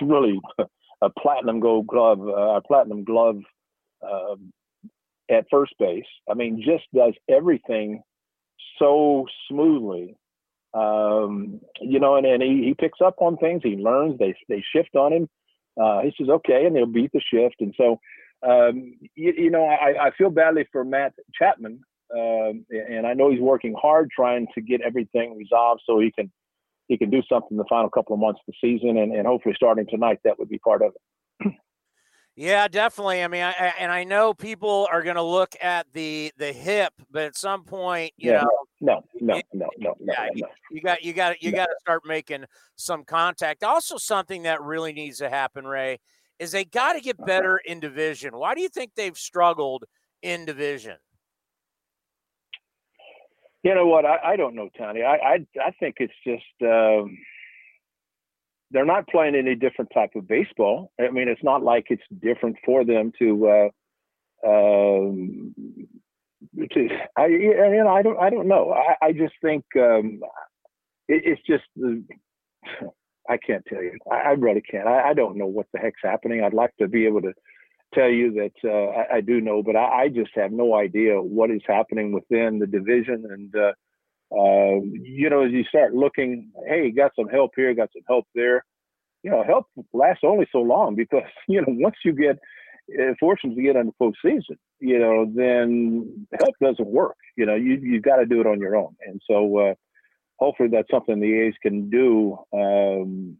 really a platinum gold glove, uh, a platinum glove uh, at first base. I mean, just does everything so smoothly. Um, you know, and, and he, he picks up on things. He learns. They they shift on him. Uh, he says, okay, and they'll beat the shift. And so, um, you, you, know, I, I feel badly for Matt Chapman um, and I know he's working hard trying to get everything resolved so he can he can do something the final couple of months of the season, and, and hopefully starting tonight that would be part of it. Yeah, definitely. I mean, I, I, and I know people are going to look at the the hip, but at some point, you yeah, know, no, no, no, no, no, yeah, no, you got you got you no. got to start making some contact. Also, something that really needs to happen, Ray, is they got to get Uh-huh. better in division. Why do you think they've struggled in division? You know what? I, I don't know, Tony. I, I I think it's just um, they're not playing any different type of baseball. I mean, it's not like it's different for them to. Uh, um, to I you I don't I don't know. I, I just think um, it, it's just. I can't tell you. I, I really can't. I, I don't know what the heck's happening. I'd like to be able to tell you that uh, I, I do know, but I, I just have no idea what is happening within the division. And uh, you know, as you start looking, hey, got some help here, got some help there. You know, help lasts only so long because you know once you get uh, fortunate to get into postseason, you know, then help doesn't work. You know, you you've got to do it on your own. And so. Uh, hopefully that's something the A's can do um,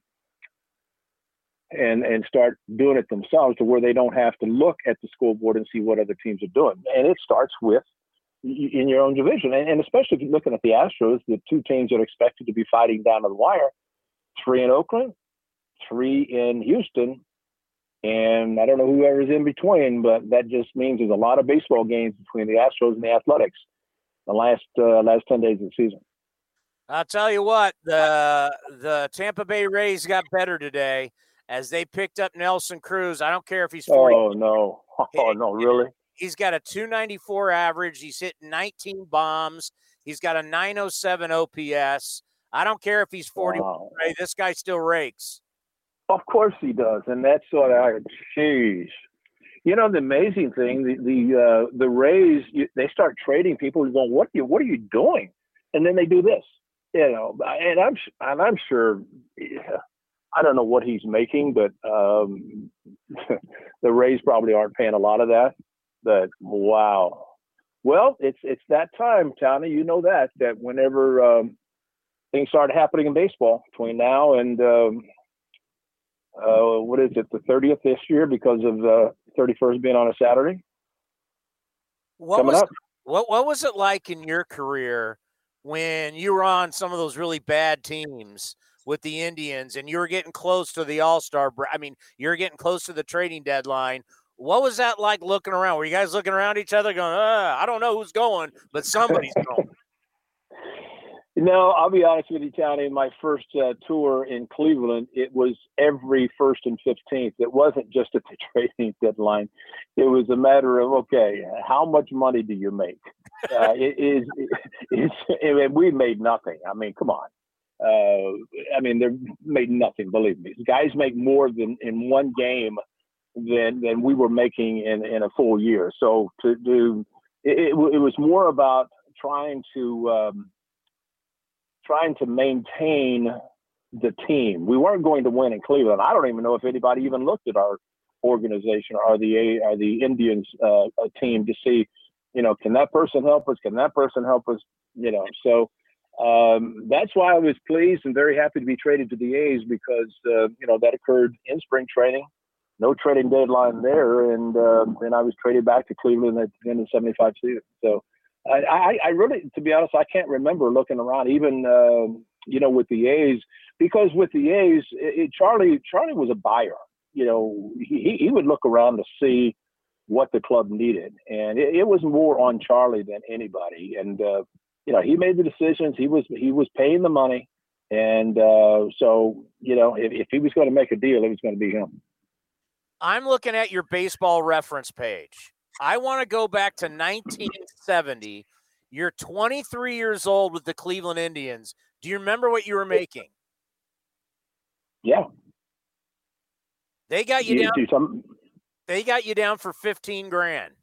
and and start doing it themselves to where they don't have to look at the scoreboard and see what other teams are doing. And it starts with in your own division, and, and especially if you're looking at the Astros, the two teams that are expected to be fighting down to the wire, three in Oakland, three in Houston, and I don't know whoever's in between, but that just means there's a lot of baseball games between the Astros and the Athletics the last uh, last ten days of the season. I'll tell you what, the the Tampa Bay Rays got better today as they picked up Nelson Cruz. I don't care if he's 40. Oh no. Oh no, really? He's got a 294 average. He's hit 19 bombs. He's got a 907 OPS. I don't care if he's 40. Wow. This guy still rakes. Of course he does, and that's what I. Jeez, you know the amazing thing, the the uh, the Rays, you, they start trading people who go, "What are you What are you doing?" And then they do this, you know. And I'm and I'm sure. Yeah, I don't know what he's making, but um, the Rays probably aren't paying a lot of that. But wow, well, it's it's that time, Tony. You know that that whenever um, things start happening in baseball between now and um, uh, what is it, the 30th this year because of the 31st being on a Saturday. What Coming was up. what what was it like in your career when you were on some of those really bad teams with the Indians and you were getting close to the All Star? I mean, you're getting close to the trading deadline. What was that like looking around? Were you guys looking around each other going, uh, I don't know who's going, but somebody's going? No, I'll be honest with you, Tony. My first uh, tour in Cleveland, it was every first and fifteenth. It wasn't just at the trading deadline. It was a matter of okay, how much money do you make? Uh, it is, it's, it, we made nothing. I mean, come on. Uh, I mean, they made nothing. Believe me, guys make more than in one game than than we were making in in a full year. So to do, it, it, it was more about trying to. Um, trying to maintain the team. We weren't going to win in Cleveland. I don't even know if anybody even looked at our organization or the or the Indians uh, team to see, you know, can that person help us? Can that person help us? You know, so um, that's why I was pleased and very happy to be traded to the A's because uh, you know that occurred in spring training. No trading deadline there, and then I was traded back to Cleveland at the end of the '75 season. So I, I really, to be honest, I can't remember looking around, even uh, you know, with the A's, because with the A's, it, it, Charlie Charlie was a buyer. You know, he he would look around to see what the club needed, and it, it was more on Charlie than anybody. And uh, you know, he made the decisions. He was he was paying the money, and uh, so you know, if, if he was going to make a deal, it was going to be him. I'm looking at your baseball reference page. I want to go back to 1970. You're 23 years old with the Cleveland Indians. Do you remember what you were making? Yeah. They got you, you down. They got you down for 15 grand.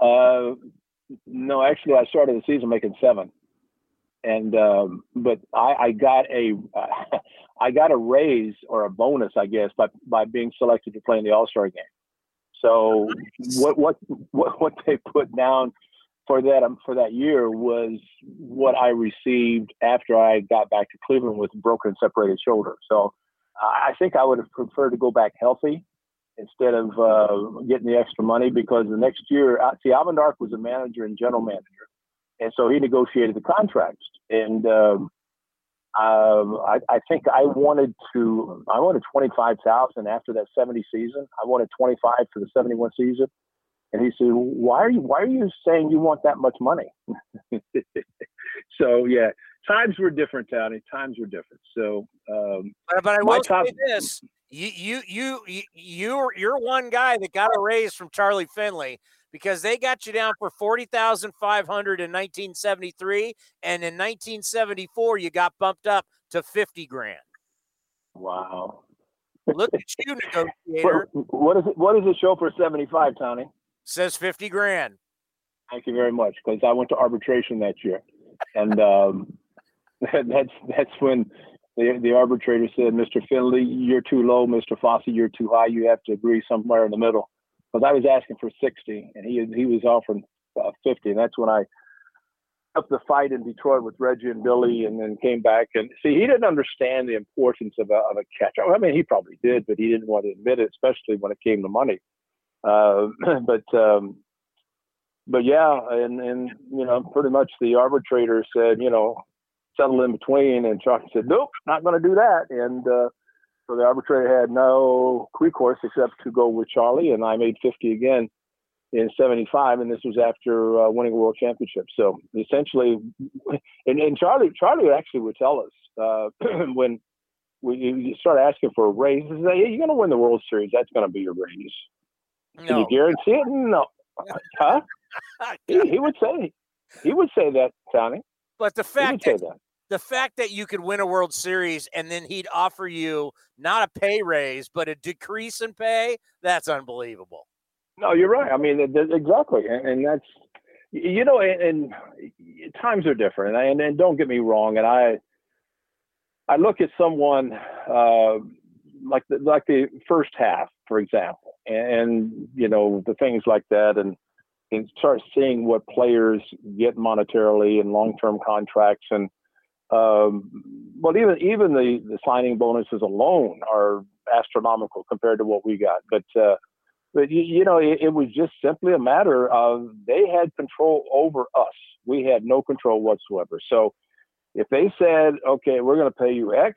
Uh, no, actually, I started the season making seven, and um, but I, I got a uh, I got a raise or a bonus, I guess, by by being selected to play in the All Star game. So what what what what they put down for that um, for that year was what I received after I got back to Cleveland with broken separated shoulder. So uh, I think I would have preferred to go back healthy instead of uh, getting the extra money because the next year, uh, see, Alvin Dark was a manager and general manager, and so he negotiated the contracts. And um, um, I, I, think I wanted to. I wanted twenty five thousand after that seventy season. I wanted twenty five for the seventy one season, and he said, "Why are you? Why are you saying you want that much money?" so yeah, times were different, Tony. Times were different. So, um, but, but I will top, say this: you you you you you're, you're one guy that got a raise from Charlie Finley because they got you down for 40,500 in 1973 and in 1974 you got bumped up to 50 grand. Wow. Look at you negotiator. what is it what does it show for 75, Tony? Says 50 grand. Thank you very much because I went to arbitration that year. And um, that's that's when the, the arbitrator said, Mr. Finley, you're too low. Mr. Fosse, you're too high. You have to agree somewhere in the middle because I was asking for 60 and he he was offering uh, 50, and that's when I up the fight in Detroit with Reggie and Billy, and then came back and see he didn't understand the importance of a, of a catch. I mean, he probably did, but he didn't want to admit it, especially when it came to money. Uh, but um, but yeah, and and you know, pretty much the arbitrator said, you know, settle in between, and Chuck said, nope, not going to do that, and uh, so the arbitrator had no recourse except to go with Charlie, and I made 50 again in 75 and this was after uh, winning a world championship. So essentially and, and charlie charlie actually would tell us uh, when we start asking for a raise he hey, you're going to win the world series that's going to be your raise. No. can you guarantee it? No. Huh? He, he, would say he would say that Tony. but the fact that, that the fact that you could win a World Series and then he'd offer you not a pay raise, but a decrease in pay, that's unbelievable. No, you're right. I mean, exactly, and, and that's you know, and, and, times are different, and, and don't get me wrong, and I I look at someone uh, like the like the first half, for example, and, you know the things like that, and and start seeing what players get monetarily and long term contracts, and um, well, even even the the signing bonuses alone are astronomical compared to what we got, but. Uh, but you, you know, it, it, was just simply a matter of they had control over us. We had no control whatsoever. So if they said, "Okay, we're going to pay you X,"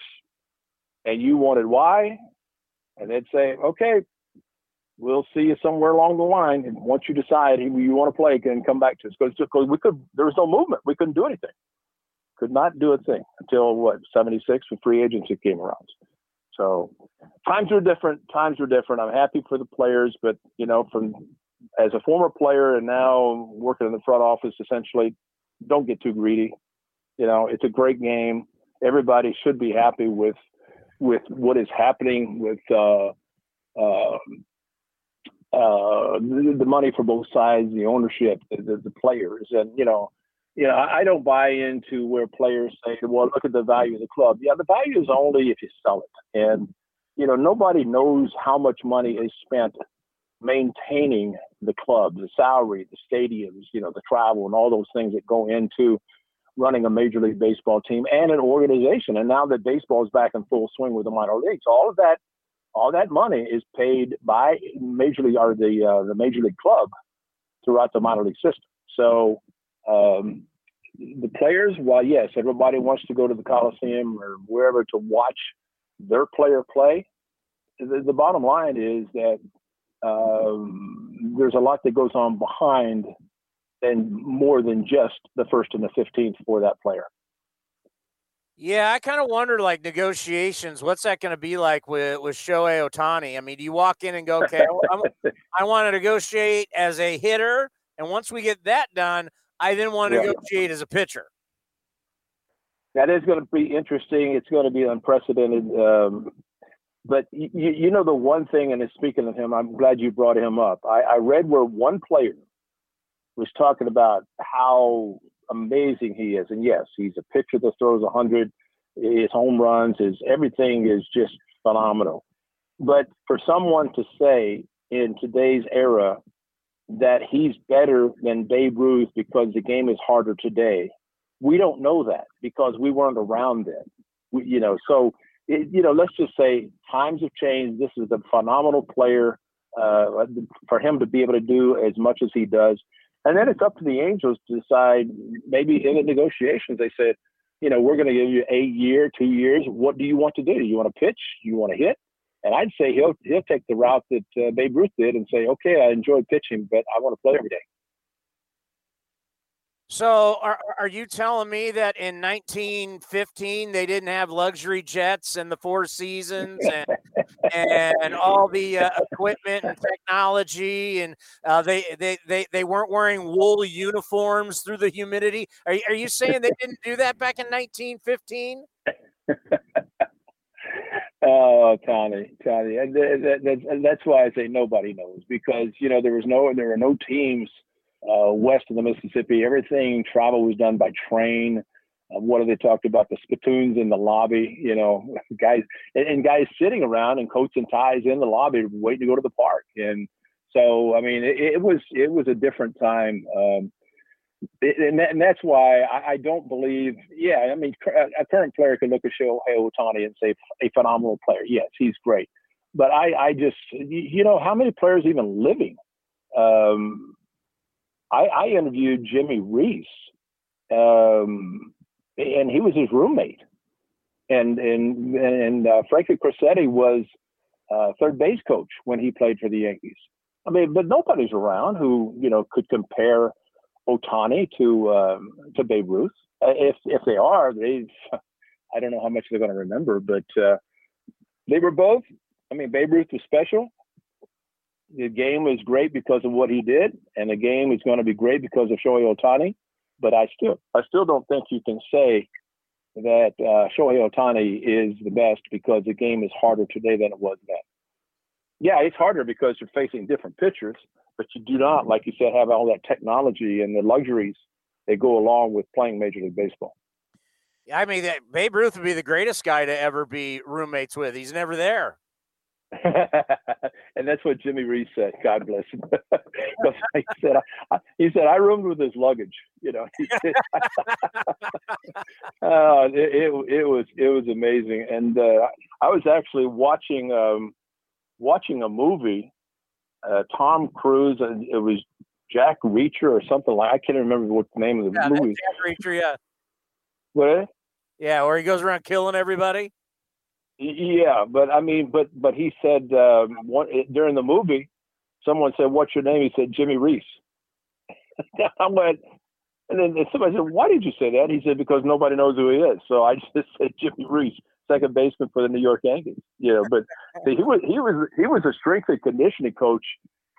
and you wanted Y, and they'd say, "Okay, we'll see you somewhere along the line, and once you decide who you want to play, can come back to us." Because we could, there was no movement. We couldn't do anything. Could not do a thing until what '76 when free agency came around. So times are different. Times are different. I'm happy for the players, but you know, from as a former player and now working in the front office, essentially, don't get too greedy. You know, it's a great game. Everybody should be happy with with what is happening with uh, uh, uh, the, the, money for both sides, the ownership, the, the players, and you know, you know, I don't buy into where players say, well, look at the value of the club. Yeah, the value is only if you sell it. And, you know, nobody knows how much money is spent maintaining the club, the salary, the stadiums, you know, the travel and all those things that go into running a major league baseball team and an organization. And now that baseball is back in full swing with the minor leagues, all of that, all that money is paid by major league or the uh, the major league club throughout the minor league system. So um, the players, while yes, everybody wants to go to the Coliseum or wherever to watch their player play, the, the bottom line is that um, there's a lot that goes on behind and more than just the first and the 15th for that player. Yeah, I kind of wonder, like negotiations. What's that going to be like with with Shohei Ohtani? I mean, do you walk in and go, "Okay, I want to negotiate as a hitter," and once we get that done, I then want to yeah. negotiate as a pitcher. That is going to be interesting. It's going to be unprecedented. Um, but you, you, know the one thing, and speaking of him, I'm glad you brought him up. I, I read where one player was talking about how amazing he is, and yes, he's a pitcher that throws 100. His home runs, his everything is just phenomenal. But for someone to say in today's era that he's better than Babe Ruth because the game is harder today. We don't know that because we weren't around then. We, you know, so it, you know, let's just say times have changed. This is a phenomenal player uh, for him to be able to do as much as he does. And then it's up to the Angels to decide. Maybe in the negotiations, they said, you know, we're going to give you a year, two years. What do you want to do? Do you want to pitch? You want to hit? And I'd say he'll he'll take the route that uh, Babe Ruth did and say, okay, I enjoy pitching, but I want to play every day. So, are are you telling me that in 1915 they didn't have luxury jets and the Four Seasons and and all the uh, equipment and technology, and uh, they, they they they weren't wearing wool uniforms through the humidity? Are are you saying they didn't do that back in 1915? Oh, Tony, Tony, and that, that, that's why I say nobody knows because you know there was no there were no teams uh, west of the Mississippi. Everything travel was done by train. Uh, what have they talked about? The spittoons in the lobby, you know, guys and, and, guys sitting around in coats and ties in the lobby waiting to go to the park. And so, I mean, it, it was it was a different time. Um, and, that, and that's why I, I, don't believe. Yeah, I mean, a current player could look at Shohei Ohtani and say a phenomenal player. Yes, he's great, but I, I just, you know, how many players even living? Um, I, I interviewed Jimmy Reese, um, and he was his roommate, and and and uh, Frankie Crosetti was uh, third base coach when he played for the Yankees. I mean, but nobody's around who you know could compare Ohtani to um, to Babe Ruth. Uh, if if they are, they I don't know how much they're going to remember, but uh, they were both. I mean, Babe Ruth was special. The game was great because of what he did, and the game is going to be great because of Shohei Ohtani. But I still, I still don't think you can say that uh, Shohei Ohtani is the best because the game is harder today than it was then. Yeah, it's harder because you're facing different pitchers, but you do not, like you said, have all that technology and the luxuries that go along with playing Major League Baseball. Yeah, I mean, Babe Ruth would be the greatest guy to ever be roommates with. He's never there. and that's what Jimmy Reese said. God bless him. he said, I, he said, I roomed with his luggage. You know, said, uh, it, it, it, was it was amazing. And uh, I was actually watching um, watching a movie. Uh, Tom Cruise, and it was Jack Reacher or something like. I can't remember what the name of the yeah, movie. Jack Reacher, yeah. What? Yeah, where he goes around killing everybody. Yeah, but I mean, but but he said um, one, during the movie, someone said, "What's your name?" He said, "Jimmy Reese." I went, and then somebody said, "Why did you say that?" He said, "Because nobody knows who he is." So I just said Jimmy Reese, second baseman for the New York Yankees. You know, but he was he was he was a strength and conditioning coach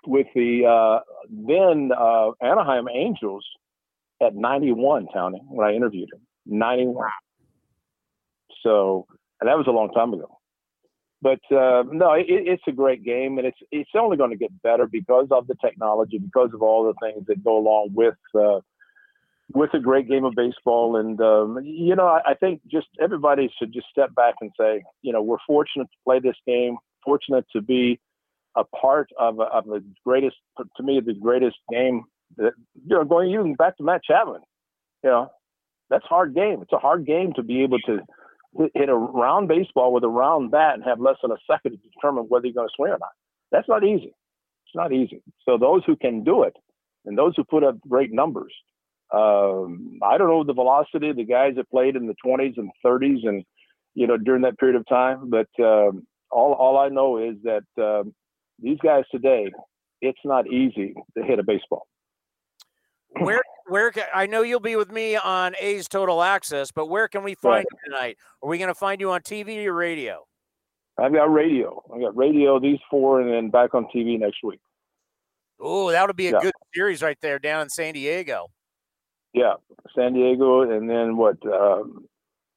with the uh, then uh, Anaheim Angels at 91, Tony, when I interviewed him. 91. So and that was a long time ago. But uh, no, it, it's a great game, and it's it's only going to get better because of the technology, because of all the things that go along with uh, with a great game of baseball. And um, you know, I, I think just everybody should just step back and say, you know, we're fortunate to play this game, fortunate to be a part of, of the greatest, to me, the greatest game. That, you know, going even back to Matt Chapman, you know, that's hard game. It's a hard game to be able to hit a round baseball with a round bat and have less than a second to determine whether you're going to swing or not. That's not easy. It's not easy. So those who can do it and those who put up great numbers, um, I don't know the velocity of the guys that played in the 20s and 30s and you know during that period of time, but um, all all I know is that um, these guys today, it's not easy to hit a baseball. Where where can, I know you'll be with me on A's Total Access, but where can we find right. you tonight? Are we going to find you on TV or radio? I've got radio. I got radio, these four, and then back on TV next week. Oh, that would be a yeah. good series right there down in San Diego. Yeah, San Diego, and then what? Um,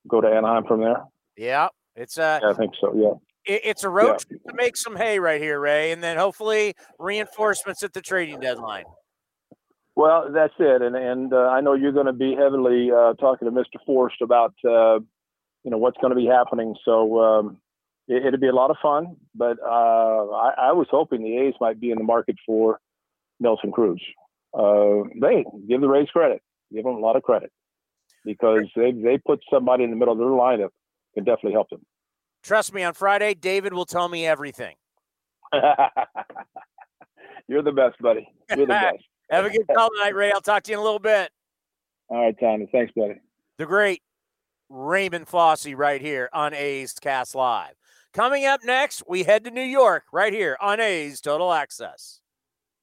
go to Anaheim from there. Yeah, it's uh, yeah, I think so. Yeah, it, it's a road yeah. to make some hay right here, Ray, and then hopefully reinforcements at the trading deadline. Well, that's it, and and uh, I know you're going to be heavily uh, talking to Mr. Forst about uh, you know what's going to be happening. So um, it, will be a lot of fun. But uh, I, I, was hoping the A's might be in the market for Nelson Cruz. Uh, they give the Rays credit, give them a lot of credit because they they put somebody in the middle of their lineup can definitely help them. Trust me, on Friday, David will tell me everything. You're the best, buddy. You're the best. Have a good call tonight, Ray. I'll talk to you in a little bit. All right, Tommy. Thanks, buddy. The great Raymond Fosse right here on A's Cast Live. Coming up next, we head to New York right here on A's Total Access.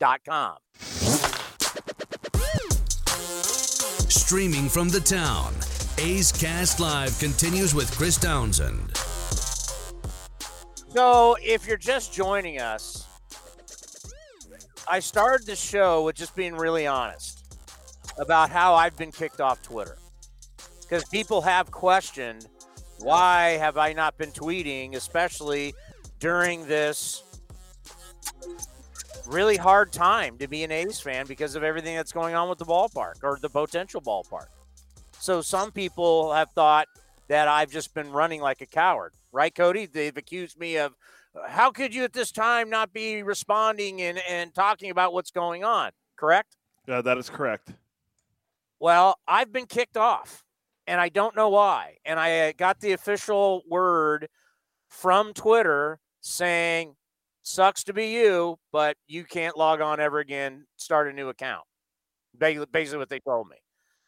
com. Streaming from the town, A's Cast Live continues with Chris Townsend. So, if you're just joining us, I started the show with just being really honest. about how I've been kicked off Twitter. Because people have questioned why have I not been tweeting, especially during this really hard time to be an A's fan because of everything that's going on with the ballpark or the potential ballpark. So some people have thought that I've just been running like a coward, right, Cody? They've accused me of how could you at this time not be responding and, and talking about what's going on, correct? Yeah, that is correct. Well, I've been kicked off and I don't know why. And I got the official word from Twitter saying, sucks to be you, but you can't log on ever again, start a new account. Basically, what they told me.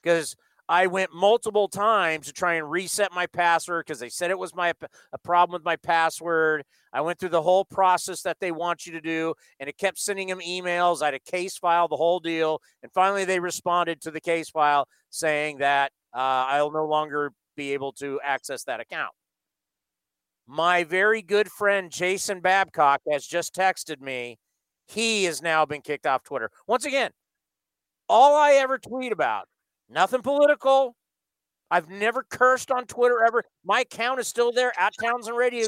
Because I went multiple times to try and reset my password because they said it was my a problem with my password. I went through the whole process that they want you to do, and it kept sending them emails. I had a case file, the whole deal, and finally they responded to the case file saying that uh, I'll no longer be able to access that account. My very good friend Jason Babcock has just texted me. He has now been kicked off Twitter. Once again, all I ever tweet about, nothing political. I've never cursed on Twitter ever. My account is still there at Townsend Radio.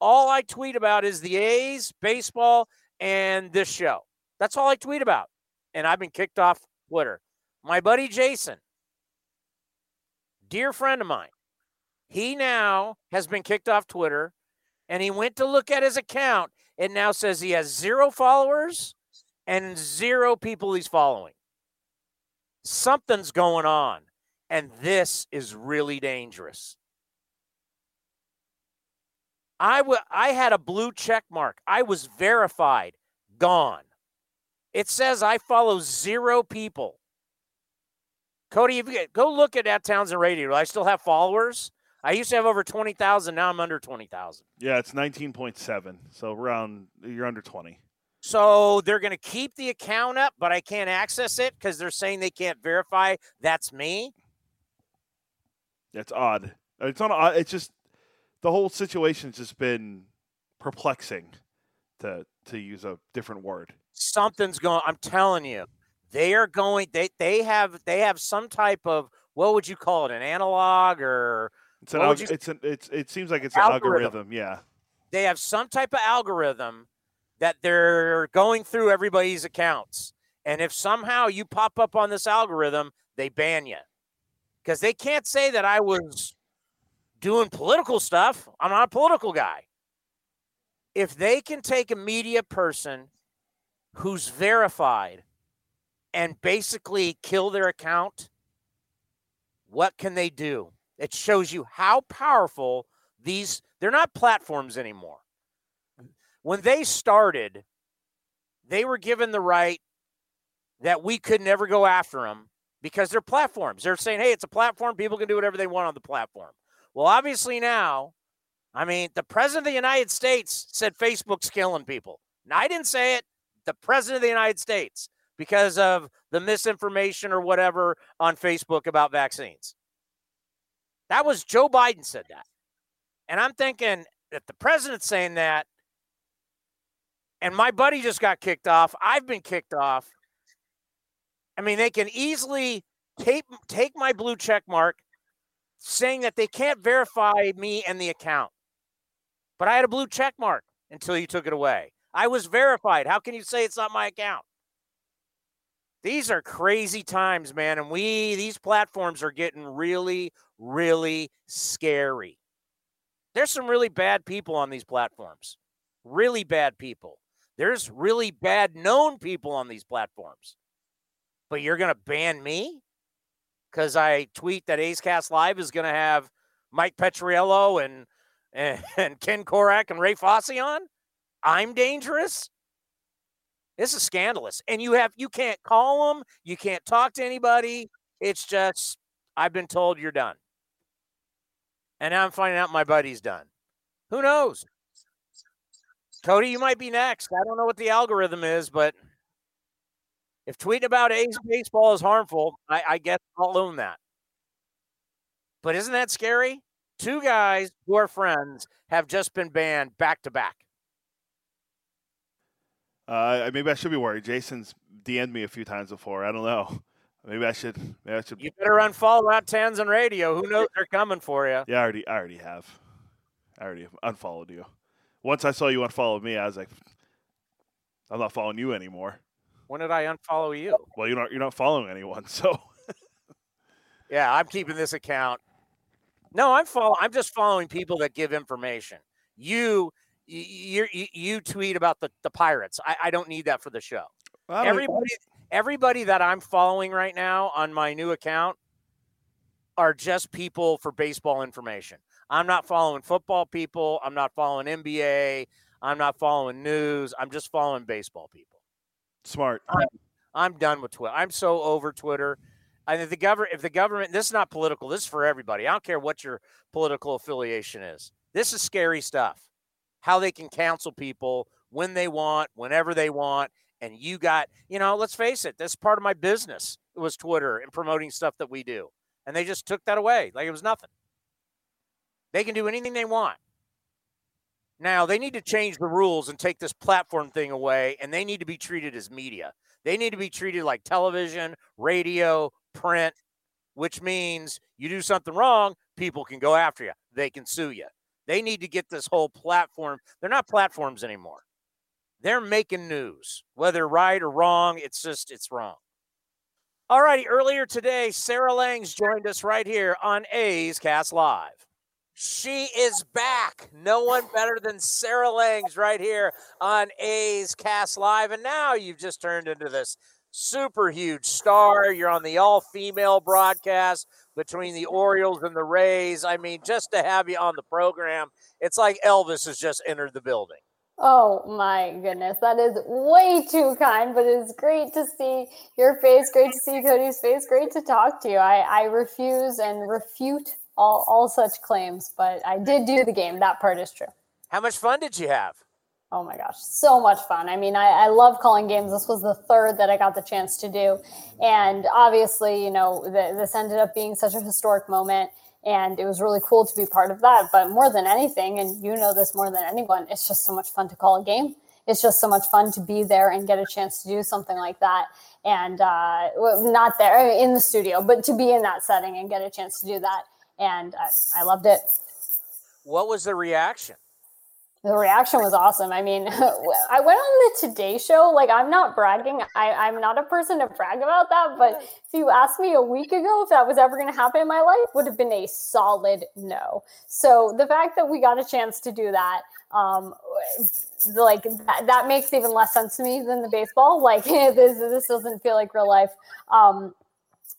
All I tweet about is the A's, baseball, and this show. That's all I tweet about. And I've been kicked off Twitter. My buddy Jason, dear friend of mine, he now has been kicked off Twitter and he went to look at his account. It now says he has zero followers and zero people he's following. Something's going on. And this is really dangerous. I, w- I had a blue check mark. I was verified, gone. It says I follow zero people. Cody, if you get, go look at that Townsend Radio. I still have followers? I used to have over 20,000. Now I'm under 20,000. Yeah, it's 19.7. So around, you're under 20. So they're going to keep the account up, but I can't access it because they're saying they can't verify that's me. That's odd. It's not. Uh, it's just the whole situation's just been perplexing, to to use a different word. Something's going. I'm telling you, they are going. They they have they have some type of what would you call it? An analog or it's an. Alg- it's an. It's. It seems like it's algorithm. an algorithm. Yeah. They have some type of algorithm that they're going through everybody's accounts, and if somehow you pop up on this algorithm, they ban you because they can't say that I was doing political stuff. I'm not a political guy. If they can take a media person who's verified and basically kill their account, what can they do? It shows you how powerful these they're not platforms anymore. When they started, they were given the right that we could never go after them because they're platforms. They're saying, "Hey, it's a platform. People can do whatever they want on the platform." Well, obviously now, I mean, the president of the United States said Facebook's killing people. Now, I didn't say it. The president of the United States because of the misinformation or whatever on Facebook about vaccines. That was Joe Biden said that. And I'm thinking that the president's saying that, and my buddy just got kicked off. I've been kicked off. I mean, they can easily take take my blue check mark, saying that they can't verify me and the account. But I had a blue check mark until you took it away. I was verified. How can you say it's not my account? These are crazy times, man. And we, these platforms are getting really, really scary. There's some really bad people on these platforms. Really bad people. There's really bad known people on these platforms. But you're going to ban me because I tweet that A's Cast Live is going to have Mike Petriello and, and, and Ken Korach and Ray Fosse on? I'm dangerous? This is scandalous. And you have you can't call them, you can't talk to anybody. It's just I've been told you're done. And now I'm finding out my buddy's done. Who knows? Cody, you might be next. I don't know what the algorithm is, but if tweeting about A's baseball is harmful, I, I guess I'll own that. But isn't that scary? Two guys who are friends have just been banned back to back. Uh, maybe I should be worried. Jason's DM'd me a few times before. I don't know. Maybe I should. Maybe I should. You better unfollow out Townsend Radio. Who knows they're coming for you? Yeah, I already, I already have. I already unfollowed you. Once I saw you unfollow me, I was like, I'm not following you anymore. When did I unfollow you? Well, you're not. You're not following anyone, so. yeah, I'm keeping this account. No, I'm follow. I'm just following people that give information. You, you, you, you tweet about the the pirates. I, I don't need that for the show. Everybody, everybody that I'm following right now on my new account are just people for baseball information. I'm not following football people. I'm not following NBA. I'm not following news. I'm just following baseball people. Smart. I'm, I'm done with Twitter. I'm so over Twitter. I think the government, if the government, this is not political. This is for everybody. I don't care what your political affiliation is. This is scary stuff. How they can cancel people when they want, whenever they want, and you got, you know, let's face it, this part of my business was Twitter and promoting stuff that we do. And they just took that away like it was nothing. They can do anything they want. Now, they need to change the rules and take this platform thing away, and they need to be treated as media. They need to be treated like television, radio, print, which means you do something wrong, people can go after you. They can sue you. They need to get this whole platform. They're not platforms anymore. They're making news, whether right or wrong. It's just, it's wrong. All righty. Earlier today, Sarah Langs joined us right here on A's Cast Live. She is back. No one better than Sarah Langs right here on A's Cast Live. And now you've just turned into this super huge star. You're on the all female broadcast between the Orioles and the Rays. I mean, just to have you on the program, it's like Elvis has just entered the building. Oh my goodness, that is way too kind, but it's great to see your face, great to see Cody's face, great to talk to you. I, I refuse and refute all, all such claims, but I did do the game. That part is true. How much fun did you have? Oh my gosh, so much fun. I mean, I, I love calling games. This was the third that I got the chance to do. And obviously, you know, the, this ended up being such a historic moment and it was really cool to be part of that. But more than anything, and you know this more than anyone, it's just so much fun to call a game. It's just so much fun to be there and get a chance to do something like that. And uh, not there in the studio, but to be in that setting and get a chance to do that. And I, I loved it. What was the reaction? The reaction was awesome. I mean, I went on the Today Show. Like, I'm not bragging. I, I'm not a person to brag about that. But if you asked me a week ago if that was ever going to happen in my life, would have been a solid no. So the fact that we got a chance to do that, um, like that, that makes even less sense to me than the baseball. Like this, this doesn't feel like real life. Um,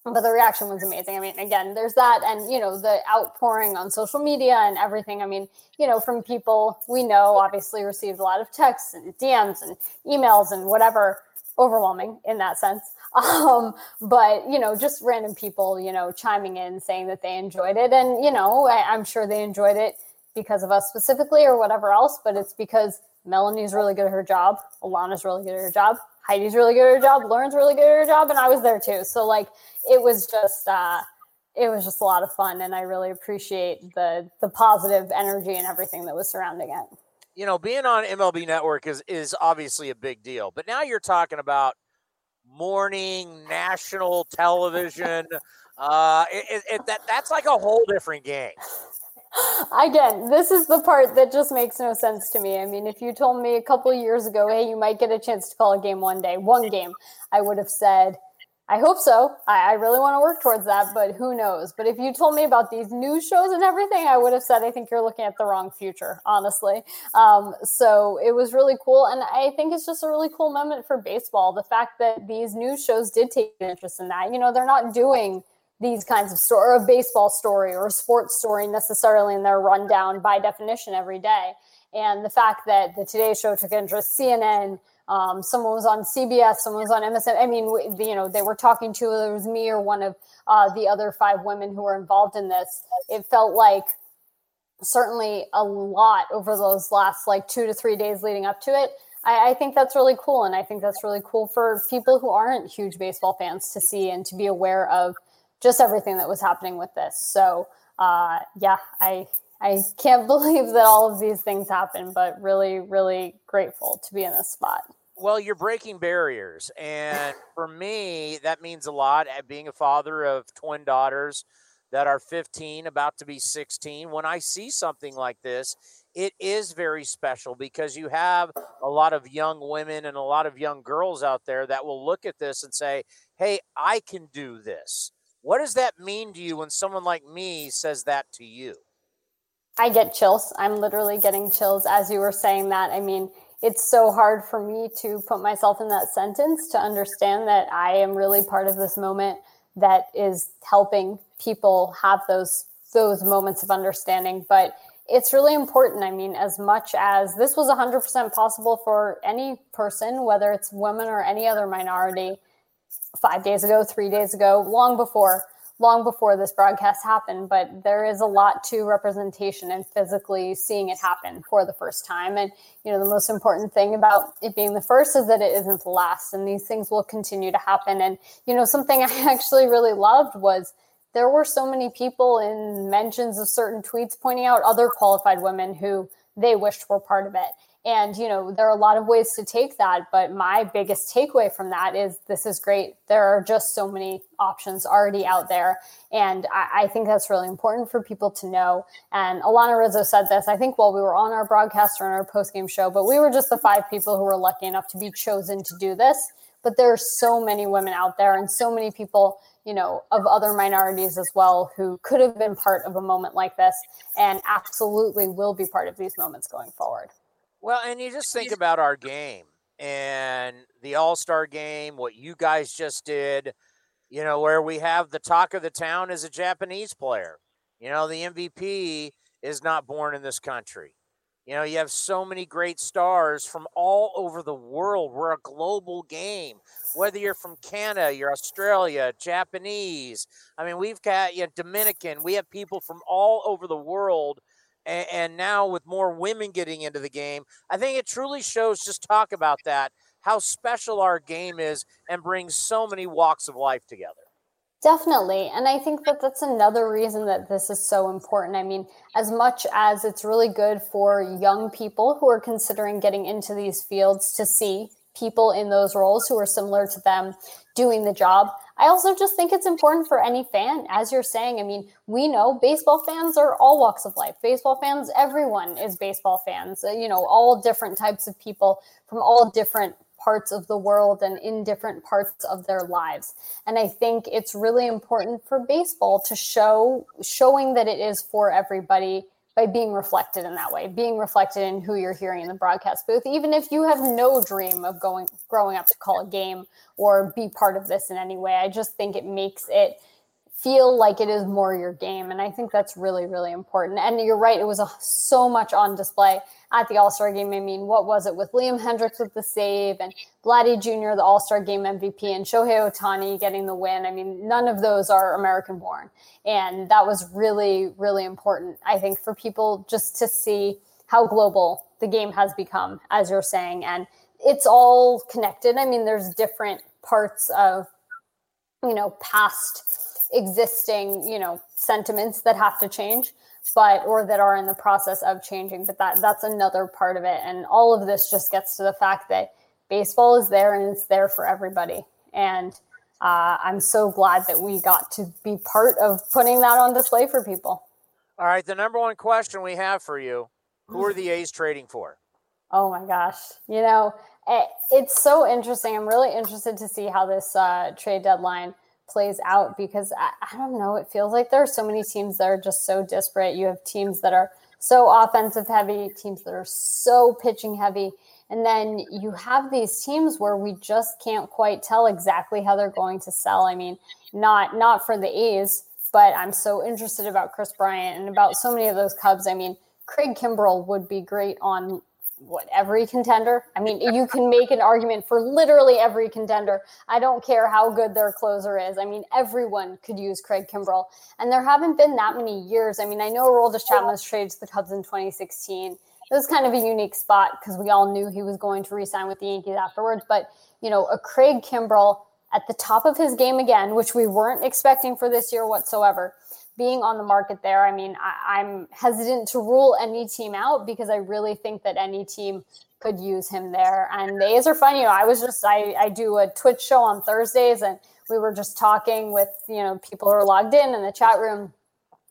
but the reaction was amazing. I mean, again, there's that, and you know, the outpouring on social media and everything. I mean, you know, from people we know, obviously received a lot of texts and DMs and emails and whatever, overwhelming in that sense. Um, but you know, just random people, you know, chiming in saying that they enjoyed it, and you know, I, I'm sure they enjoyed it because of us specifically or whatever else. But it's because Melanie's really good at her job, Alanna's really good at her job, Heidi's really good at her job, Lauren's really good at her job, and I was there too. So like it was just uh it was just a lot of fun and I really appreciate the the positive energy and everything that was surrounding it. You know, being on MLB network is is obviously a big deal. But now you're talking about morning national television. Uh, it, it, that that's like a whole different game. Again, this is the part that just makes no sense to me. I mean, if you told me a couple years ago, hey, you might get a chance to call a game one day, one game, I would have said, I hope so. I, I really want to work towards that, but who knows? But if you told me about these news shows and everything, I would have said, I think you're looking at the wrong future, honestly. Um, so it was really cool. And I think it's just a really cool moment for baseball. The fact that these news shows did take interest in that. You know, they're not doing these kinds of story or a baseball story or a sports story necessarily in their rundown by definition every day. And the fact that the Today Show took interest, CNN, um, someone was on CBS, someone was on MSN. I mean, you know, they were talking to it was me or one of uh, the other five women who were involved in this. It felt like certainly a lot over those last like two to three days leading up to it. I, I, think that's really cool. And I think that's really cool for people who aren't huge baseball fans to see and to be aware of just everything that was happening with this. So uh, yeah, I I can't believe that all of these things happen, but really, really grateful to be in this spot. Well, you're breaking barriers. And for me, that means a lot at being a father of twin daughters that are 15, about to be 16. When I see something like this, it is very special because you have a lot of young women and a lot of young girls out there that will look at this and say, Hey, I can do this. What does that mean to you when someone like me says that to you? I get chills. I'm literally getting chills as you were saying that. I mean, it's so hard for me to put myself in that sentence to understand that I am really part of this moment that is helping people have those those moments of understanding. But it's really important. I mean, as much as this was 100% possible for any person, whether it's women or any other minority, five days ago, three days ago, long before, long before this broadcast happened. But there is a lot to representation and physically seeing it happen for the first time. And, you know, the most important thing about it being the first is that it isn't the last. And these things will continue to happen. And, you know, something I actually really loved was, there were so many people in mentions of certain tweets pointing out other qualified women who they wished were part of it. And, you know, there are a lot of ways to take that. But my biggest takeaway from that is this is great. There are just so many options already out there. And I, I think that's really important for people to know. And Alanna Rizzo said this, I think, while we were on our broadcast or on our post game show, but we were just the five people who were lucky enough to be chosen to do this. But there are so many women out there and so many people you know, of other minorities as well who could have been part of a moment like this and absolutely will be part of these moments going forward. Well, and you just think about our game and the All Star game, what you guys just did, you know, where we have the talk of the town as a Japanese player. You know, the MVP is not born in this country. You know, you have so many great stars from all over the world. We're a global game. Whether you're from Canada, you're Australia, Japanese. I mean, we've got you know, Dominican. We have people from all over the world. And, and now with more women getting into the game, I think it truly shows. Just talk about that, how special our game is, and brings so many walks of life together. Definitely. And I think that that's another reason that this is so important. I mean, as much as it's really good for young people who are considering getting into these fields to see people in those roles who are similar to them doing the job, I also just think it's important for any fan. As you're saying, I mean, we know baseball fans are all walks of life. Baseball fans, everyone is baseball fans, uh, you know, all different types of people from all different parts of the world and in different parts of their lives. And I think it's really important for baseball to show showing that it is for everybody by being reflected in that way, being reflected in who you're hearing in the broadcast booth, even if you have no dream of going growing up to call a game or be part of this in any way. I just think it makes it feel like it is more your game. And I think that's really, really important. And you're right, it was a, so much on display at the All Star game. I mean, what was it with Liam Hendriks with the save and Vladdy Jr., the All Star game MVP, and Shohei Ohtani getting the win? I mean, none of those are American born. And that was really, really important, I think, for people just to see how global the game has become, as you're saying. And it's all connected. I mean, there's different parts of, you know, past existing, you know, sentiments that have to change, but or that are in the process of changing. But that that's another part of it. And all of this just gets to the fact that baseball is there and it's there for everybody. And uh, I'm so glad that we got to be part of putting that on display for people. All right, the number one question we have for you: Who are the A's trading for? Oh my gosh, you know it, it's so interesting. I'm really interested to see how this uh, trade deadline plays out because I, I don't know. It feels like there are so many teams that are just so disparate. You have teams that are so offensive heavy, teams that are so pitching heavy. And then you have these teams where we just can't quite tell exactly how they're going to sell. I mean, not not for the A's, but I'm so interested about Kris Bryant and about so many of those Cubs. I mean, Craig Kimbrel would be great on what every contender. I mean, you can make an argument for literally every contender. I don't care how good their closer is. I mean, everyone could use Craig Kimbrel, and there haven't been that many years. I mean, I know Aroldis Chapman was traded to the Cubs in 2016. It was kind of a unique spot because we all knew he was going to resign with the Yankees afterwards. But you know, a Craig Kimbrel at the top of his game again, which we weren't expecting for this year whatsoever being on the market there, I mean, I, am hesitant to rule any team out because I really think that any team could use him there. And the A's are fun. You know, I was just I I do a Twitch show on Thursdays, and we were just talking with you know people who are logged in in the chat room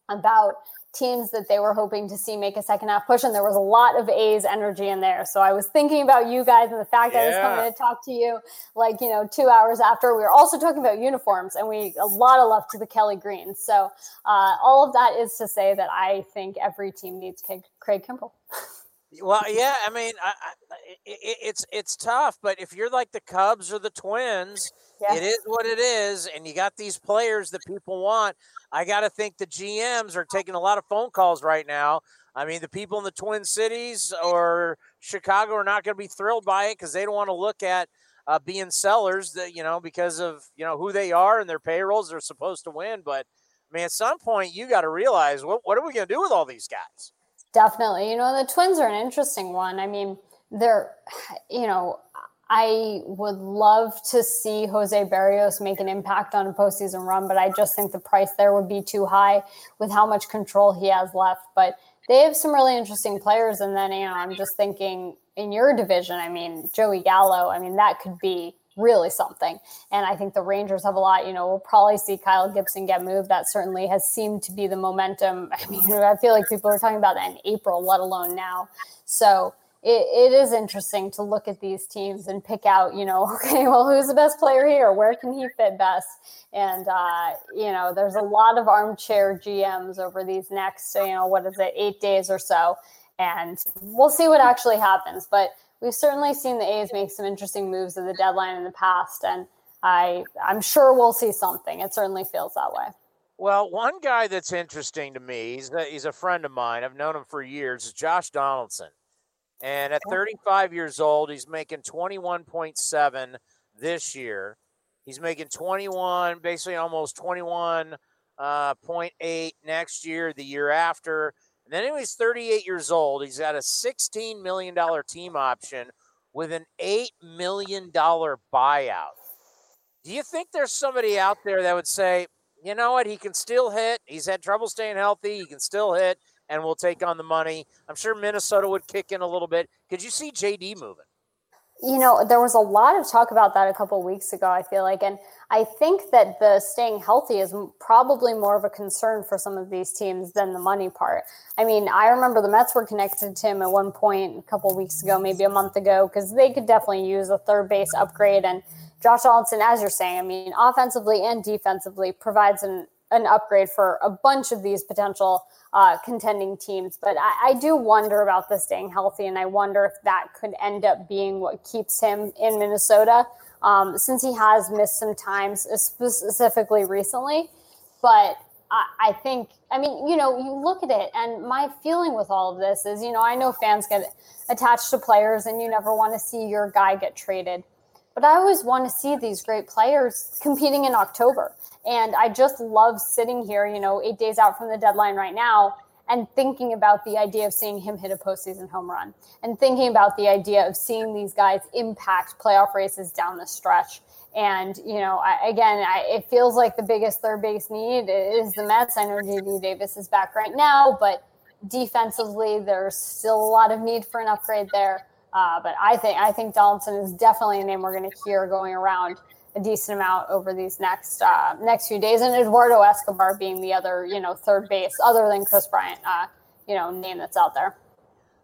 about teams that they were hoping to see make a second half push, and there was a lot of A's energy in there. So I was thinking about you guys and the fact yeah. I was coming to talk to you, like you know, two hours after. We were also talking about uniforms, and we a lot of love to the Kelly Green. So uh, all of that is to say that I think every team needs Craig, Craig. Well, yeah, I mean, I, I, it, it's it's tough, but if you're like the Cubs or the Twins, yeah. it is what it is, and you got these players that people want. I got to think the GMs are taking a lot of phone calls right now. I mean, the people in the Twin Cities or Chicago are not going to be thrilled by it because they don't want to look at uh, being sellers, that you know, because of you know who they are and their payrolls. They're supposed to win, but I mean, at some point, you got to realize what what are we going to do with all these guys? Definitely. You know, the Twins are an interesting one. I mean, they're, you know, I would love to see Jose Berrios make an impact on a postseason run, but I just think the price there would be too high with how much control he has left. But they have some really interesting players. And then, you know, I'm just thinking in your division, I mean, Joey Gallo, I mean, that could be really something. And I think the Rangers have a lot. You know, we'll probably see Kyle Gibson get moved. That certainly has seemed to be the momentum. I mean, I feel like people are talking about that in April, let alone now. So it, it is interesting to look at these teams and pick out, you know, okay, well, who's the best player here? Where can he fit best? And, uh, you know, there's a lot of armchair GMs over these next, you know, what is it, eight days or so. And we'll see what actually happens. But we've certainly seen the A's make some interesting moves at the deadline in the past, and I I'm sure we'll see something. It certainly feels that way. Well, one guy that's interesting to me, he's a, he's a friend of mine. I've known him for years. Is Josh Donaldson, and at 35 years old, he's making 21.7 this year. He's making 21, basically almost 21.8 uh, next year, the year after. And then he's 38 years old, he's got a $16 million team option with an $8 million buyout. Do you think there's somebody out there that would say, you know what, he can still hit. He's had trouble staying healthy. He can still hit, and we'll take on the money. I'm sure Minnesota would kick in a little bit. Could you see JD moving? You know, there was a lot of talk about that a couple weeks ago, I feel like. And I think that the staying healthy is probably more of a concern for some of these teams than the money part. I mean, I remember the Mets were connected to him at one point a couple weeks ago, maybe a month ago, because they could definitely use a third base upgrade. And Josh Donaldson, as you're saying, I mean, offensively and defensively provides an an upgrade for a bunch of these potential uh, contending teams. But I, I, do wonder about the staying healthy, and I wonder if that could end up being what keeps him in Minnesota, um, since he has missed some times, specifically recently. But I, I think, I mean, you know, you look at it, and my feeling with all of this is, you know, I know fans get attached to players, and you never want to see your guy get traded. But I always want to see these great players competing in October. And I just love sitting here, you know, eight days out from the deadline right now and thinking about the idea of seeing him hit a postseason home run and thinking about the idea of seeing these guys impact playoff races down the stretch. And, you know, I, again, I, it feels like the biggest third base need is the Mets. I know JD Davis is back right now, but defensively, there's still a lot of need for an upgrade there. Uh, but I think I think Donaldson is definitely a name we're going to hear going around a decent amount over these next uh, next few days, and Eduardo Escobar being the other, you know, third base other than Kris Bryant, uh, you know, name that's out there.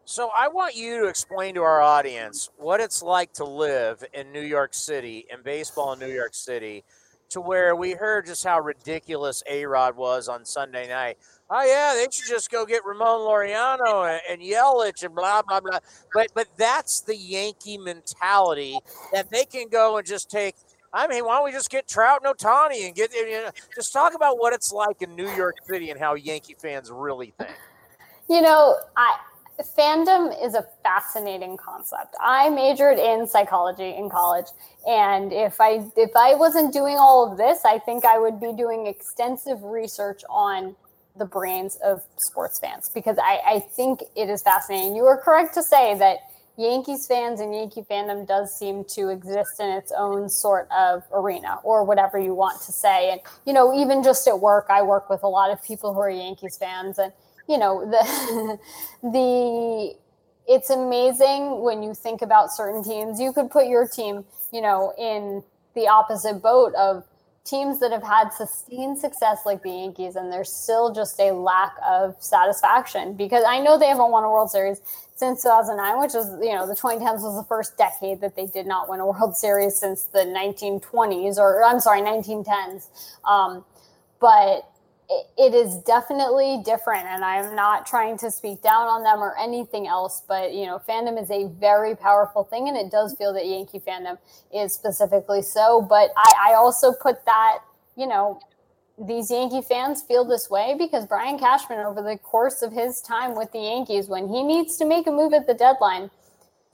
So I want you to explain to our audience what it's like to live in New York City and baseball in New York City, to where we heard just how ridiculous A Rod was on Sunday night. Oh yeah, they should just go get Ramon Laureano and, and Yelich and blah blah blah. But but that's the Yankee mentality that they can go and just take I mean, why don't we just get Trout and Ohtani and get you know, just talk about what it's like in New York City and how Yankee fans really think. You know, I fandom is a fascinating concept. I majored in psychology in college, and if I if I wasn't doing all of this, I think I would be doing extensive research on the brains of sports fans because I, I think it is fascinating. You are correct to say that Yankees fans and Yankee fandom does seem to exist in its own sort of arena or whatever you want to say. And, you know, even just at work, I work with a lot of people who are Yankees fans and, you know, the, the, it's amazing when you think about certain teams. You could put your team, you know, in the opposite boat of teams that have had sustained success like the Yankees, and there's still just a lack of satisfaction because I know they haven't won a World Series since 2009, which is, you know, the 2010s was the first decade that they did not win a World Series since the 1920s, or I'm sorry, 1910s. Um, but it is definitely different and i'm not trying to speak down on them or anything else but you know fandom is a very powerful thing and it does feel that yankee fandom is specifically so but i, I also put that you know these yankee fans feel this way? Because brian cashman over the course of his time with the yankees when he needs to make a move at the deadline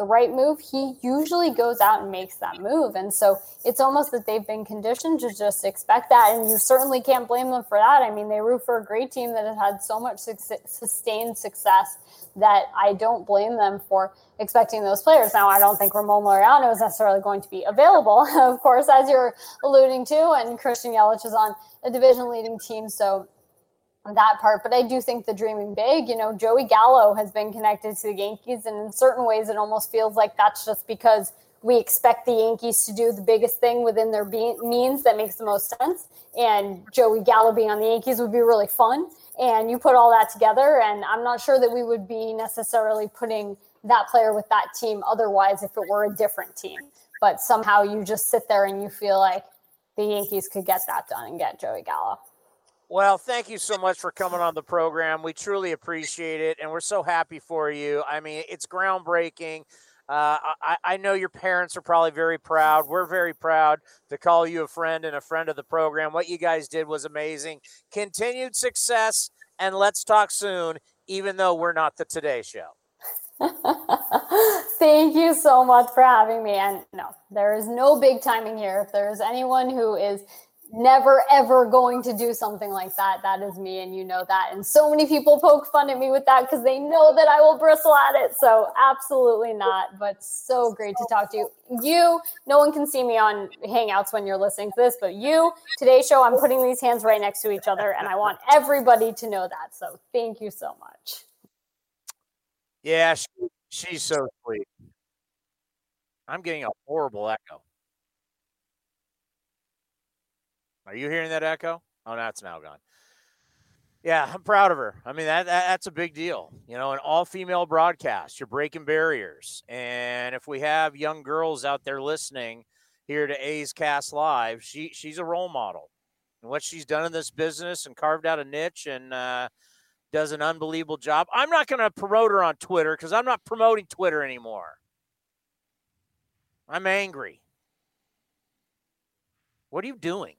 the right move, he usually goes out and makes that move. And so it's almost that they've been conditioned to just expect that. And you certainly can't blame them for that. I mean, they root for a great team that has had so much sustained success that I don't blame them for expecting those players. Now, I don't think Ramon Laureano is necessarily going to be available, of course, as you're alluding to. And Christian Yelich is on a division leading team. So that part. But I do think the dreaming big, you know, Joey Gallo has been connected to the Yankees. And in certain ways, it almost feels like that's just because we expect the Yankees to do the biggest thing within their be- means that makes the most sense. And Joey Gallo being on the Yankees would be really fun. And you put all that together, and I'm not sure that we would be necessarily putting that player with that team otherwise if it were a different team. But somehow you just sit there and you feel like the Yankees could get that done and get Joey Gallo. Well, thank you so much for coming on the program. We truly appreciate it, and we're so happy for you. I mean, it's groundbreaking. Uh, I, I, know your parents are probably very proud. We're very proud to call you a friend and a friend of the program. What you guys did was amazing. Continued success, and let's talk soon, even though we're not the Today Show. Thank you so much for having me. And no, there is no big timing here. If there is anyone who is never ever going to do something like that. That is me, and you know that. And so many people poke fun at me with that because they know that I will bristle at it. So absolutely not. But so great to talk to you. You, no one can see me on Hangouts when you're listening to this, but you, today's show, I'm putting these hands right next to each other, and I want everybody to know that. So thank you so much. Yeah, she, she's so sweet. I'm getting a horrible echo. Are you hearing that echo? Oh, that's now gone. Yeah, I'm proud of her. I mean, that, that that's a big deal. You know, an all female broadcast, you're breaking barriers. And if we have young girls out there listening here to A's Cast Live, she she's a role model. And what she's done in this business and carved out a niche and uh, does an unbelievable job. I'm not going to promote her on Twitter because I'm not promoting Twitter anymore. I'm angry. What are you doing?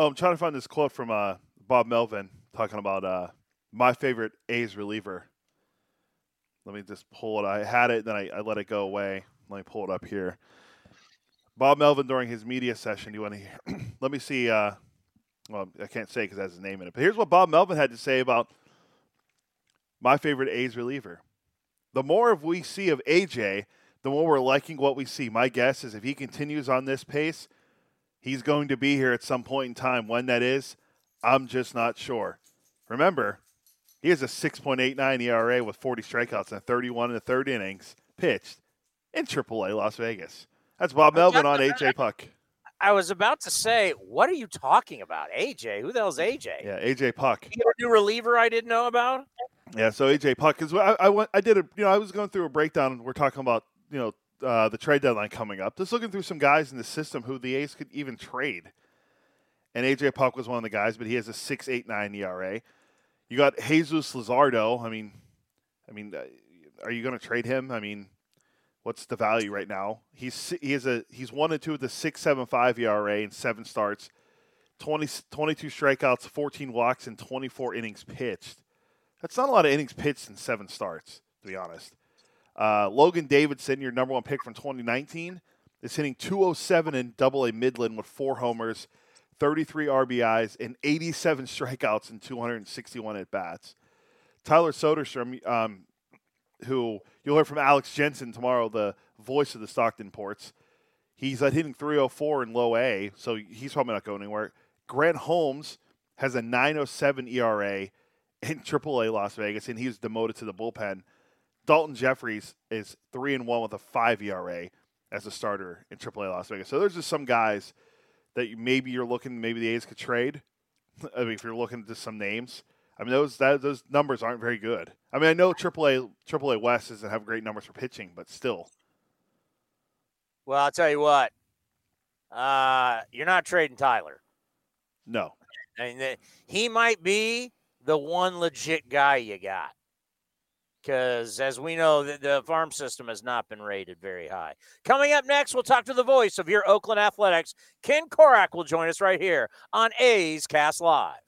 Oh, I'm trying to find this quote from uh, Bob Melvin talking about uh, my favorite A's reliever. Let me just pull it. I had it, then I, I, let it go away. Let me pull it up here. Bob Melvin during his media session. You want to hear? let me see. Uh, well, I can't say because it has his name in it. But here's what Bob Melvin had to say about my favorite A's reliever. The more of we see of AJ, the more we're liking what we see. My guess is if he continues on this pace, He's going to be here at some point in time. When that is, I'm just not sure. Remember, he has a 6.89 ERA with 40 strikeouts and 31 in the third innings pitched in AAA Las Vegas. That's Bob Melvin on AJ Puk. I was about to say, what are you talking about? AJ? Who the hell's AJ? Yeah, AJ Puk. You a new reliever I didn't know about? Yeah, so AJ Puk because I, I went, I did a, you know, I was going through a breakdown. We're talking about, you know, uh, the trade deadline coming up. Just looking through some guys in the system who the A's could even trade. And AJ Puk was one of the guys, but he has a six eight nine ERA. You got Jesus Luzardo. I mean, I mean, uh, are you going to trade him? I mean, what's the value right now? He's he has a he's one and two with a six seven five ERA and seven starts, 20, 22 strikeouts, fourteen walks, and twenty four innings pitched. That's not a lot of innings pitched in seven starts, to be honest. Uh, Logan Davidson, your number one pick from 2019, is hitting 207 in Double A Midland with four homers, 33 RBIs, and 87 strikeouts and 261 at bats. Tyler Soderstrom, um, who you'll hear from Alex Jensen tomorrow, the voice of the Stockton Ports. He's uh, hitting 304 in low A, so he's probably not going anywhere. Grant Holmes has a 907 ERA in AAA Las Vegas, and he's demoted to the bullpen. Daulton Jefferies is three and one with a five ERA as a starter in AAA Las Vegas. So there's just some guys that you, maybe you're looking, maybe the A's could trade. I mean, if you're looking at some names, I mean those that, those numbers aren't very good. I mean, I know AAA AAA West doesn't have great numbers for pitching, but still. Well, I'll tell you what. Uh, you're not trading Tyler. No. I mean, he might be the one legit guy you got. Because as we know, the, the farm system has not been rated very high. Coming up next, we'll talk to the voice of your Oakland Athletics. Ken Korach will join us right here on A's Cast Live.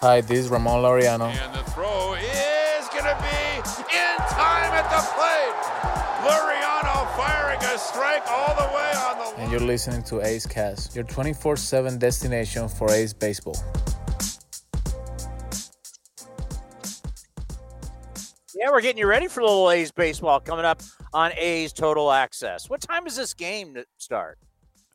Hi, this is Ramon Laureano. And the throw is going to be in time at the plate. Laureano firing a strike all the way on the. And you're listening to A's Cast, your 24 7 destination for A's baseball. Yeah, we're getting you ready for a little A's baseball coming up on A's Total Access. What time does this game start?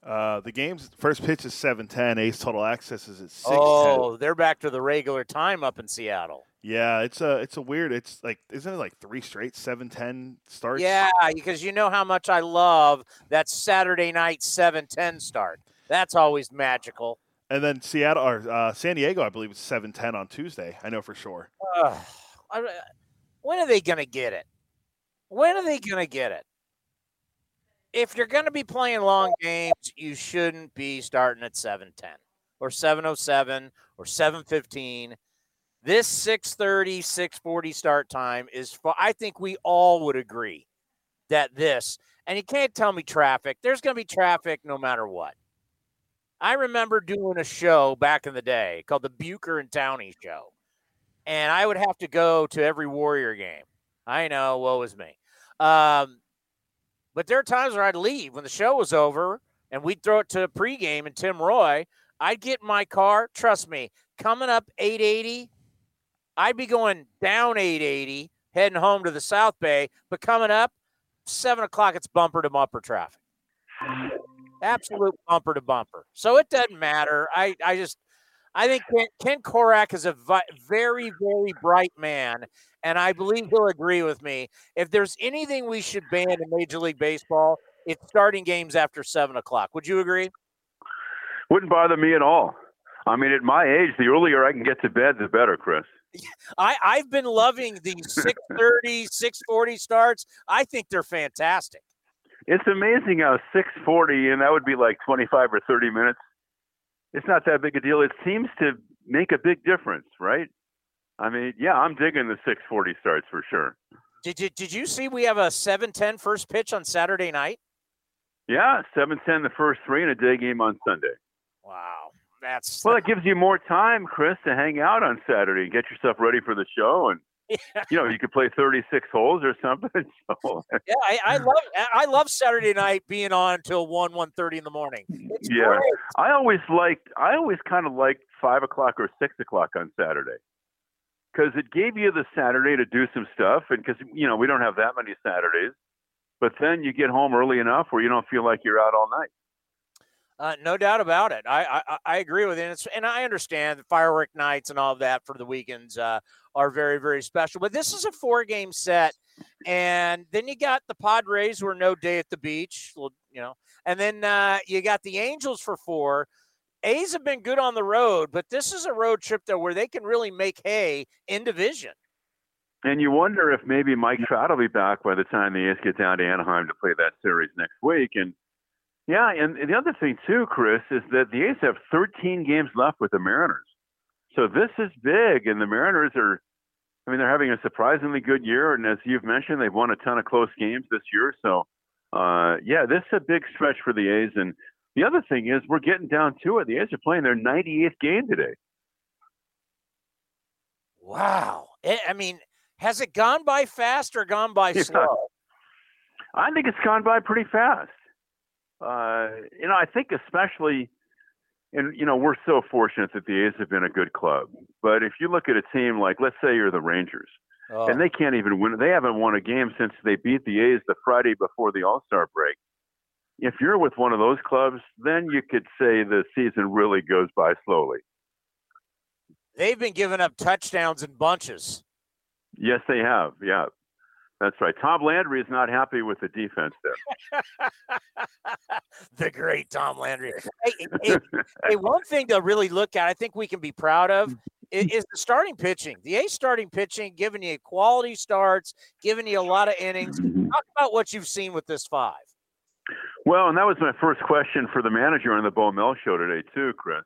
Uh, the game's first pitch is seven ten. A's total access is at six. Oh, they're back to the regular time up in Seattle. Yeah, it's a it's a weird. It's like isn't it like three straight seven ten starts? Yeah, because you know how much I love that Saturday night seven ten start. That's always magical. And then Seattle or uh, San Diego, I believe, is seven ten on Tuesday. I know for sure. Uh, when are they going to get it? When are they going to get it? If you're going to be playing long games, you shouldn't be starting at 710 or 707 or 715. This 630, 640 start time is, I think we all would agree that this, and you can't tell me traffic, there's going to be traffic no matter what. I remember doing a show back in the day called the Bucher and Towney Show, and I would have to go to every Warrior game. I know, woe is me. Um, but there are times where I'd leave when the show was over and we'd throw it to pregame and Tim Roye. I'd get in my car. Trust me, coming up 880, I'd be going down 880, heading home to the South Bay. But coming up, seven o'clock, it's bumper to bumper traffic. Absolute bumper to bumper. So it doesn't matter. I, I just, I think Ken, Ken Korach is a vi- very, very bright man, and I believe he'll agree with me. If there's anything we should ban in Major League Baseball, it's starting games after seven o'clock. Would you agree? Wouldn't bother me at all. I mean, at my age, the earlier I can get to bed, the better, Chris. I, I've been loving the 630, 640 starts. I think they're fantastic. It's amazing how 640, and that would be like 25 or 30 minutes. It's not that big a deal. It seems to make a big difference, right? I mean, yeah, I'm digging the 640 starts for sure. Did you did you see we have a 7-10 first pitch on Saturday night? Yeah, 7-10 the first three and a day game on Sunday. Wow. That's Well, that gives you more time, Chris, to hang out on Saturday and get yourself ready for the show and yeah. you know, you could play 36 holes or something. So. Yeah, I, I, love I love Saturday night being on until one one thirty in the morning. It's yeah, great. I always liked I always kind of liked five o'clock or six o'clock on Saturday because it gave you the Saturday to do some stuff, and because you know we don't have that many Saturdays, but then you get home early enough where you don't feel like you're out all night. Uh, no doubt about it. I I, I agree with it, and, I understand the firework nights and all of that for the weekends uh, are very very special. But this is a four game set, and then you got the Padres were no day at the beach, you know, and then uh, you got the Angels for four. A's have been good on the road, but this is a road trip though where they can really make hay in division. And you wonder if maybe Mike Trout will be back by the time the A's get down to Anaheim to play that series next week. And yeah, and the other thing too, Chris, is that the A's have 13 games left with the Mariners. So this is big, and the Mariners are. I mean, they're having a surprisingly good year, and as you've mentioned, they've won a ton of close games this year. So, uh, yeah, this is a big stretch for the A's. And the other thing is, we're getting down to it. The A's are playing their 98th game today. Wow! I mean, Has it gone by fast or gone by Yeah. slow? I think it's gone by pretty fast. Uh, you know, I think especially, and you know, we're so fortunate that the A's have been a good club. But if you look at a team like, let's say you're the Rangers, Oh. and they can't even win. They haven't won a game since they beat the A's the Friday before the All Star break. If you're with one of those clubs, then you could say the season really goes by slowly. They've been giving up touchdowns in bunches. Yes, they have. Yeah, that's right. Tom Landry is not happy with the defense there. the great Tom Landry. Hey, hey, hey, one thing to really look at, I think we can be proud of, mm. is the starting pitching. The A starting pitching, giving you quality starts, giving you a lot of innings. Mm-hmm. Talk about what you've seen with this five. Well, and that was my first question for the manager on the Bo Mel show today, too, Chris.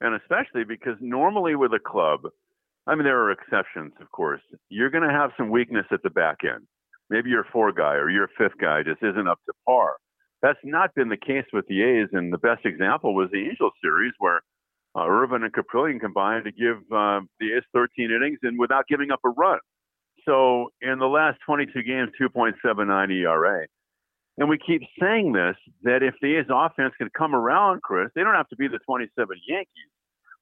And especially because normally with a club, I mean, there are exceptions, of course. You're going to have some weakness at the back end. Maybe your four guy or your fifth guy just isn't up to par. That's not been the case with the A's, and the best example was the Angels series where uh, Irvin and Kaprielian combined to give um, the A's 13 innings and without giving up a run. So in the last 22 games, 2.79 ERA. And we keep saying this that if the A's offense can come around, Chris, they don't have to be the 27 Yankees,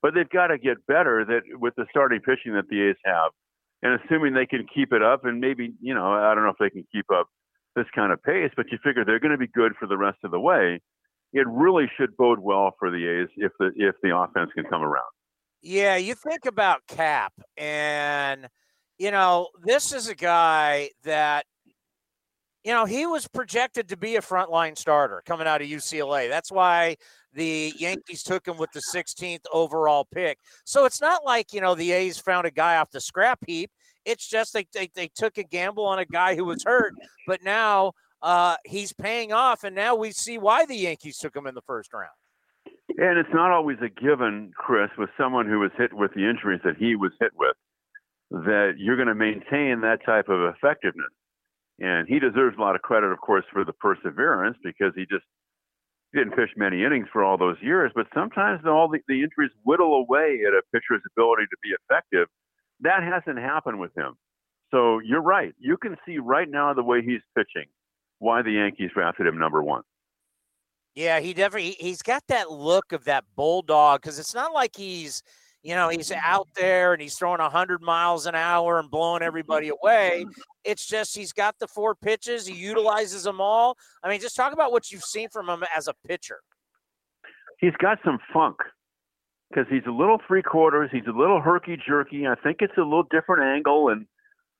but they've got to get better that with the starting pitching that the A's have. And assuming they can keep it up, and maybe, you know, I don't know if they can keep up this kind of pace, but you figure they're going to be good for the rest of the way. It really should bode well for the A's if the if the offense can come around. Yeah, you think about Cap, and you know this is a guy that you know he was projected to be a frontline starter coming out of UCLA. That's why the Yankees took him with the 16th overall pick. So it's not like you know the A's found a guy off the scrap heap. It's just they they, they took a gamble on a guy who was hurt, but now uh, he's paying off, and now we see why the Yankees took him in the first round. And it's not always a given, Chris, with someone who was hit with the injuries that he was hit with, that you're going to maintain that type of effectiveness. And he deserves a lot of credit, of course, for the perseverance because he just didn't pitch many innings for all those years. But sometimes all the, the injuries whittle away at a pitcher's ability to be effective. That hasn't happened with him. So you're right. You can see right now the way he's pitching why the Yankees drafted him number one. Yeah, he definitely he's got that look of that bulldog because it's not like he's you know he's out there and he's throwing 100 miles an hour and blowing everybody away. It's just he's got the four pitches, he utilizes them all. I mean, just talk about what you've seen from him as a pitcher. he's got some funk because he's a little three quarters. He's a little herky jerky. I think it's a little different angle, and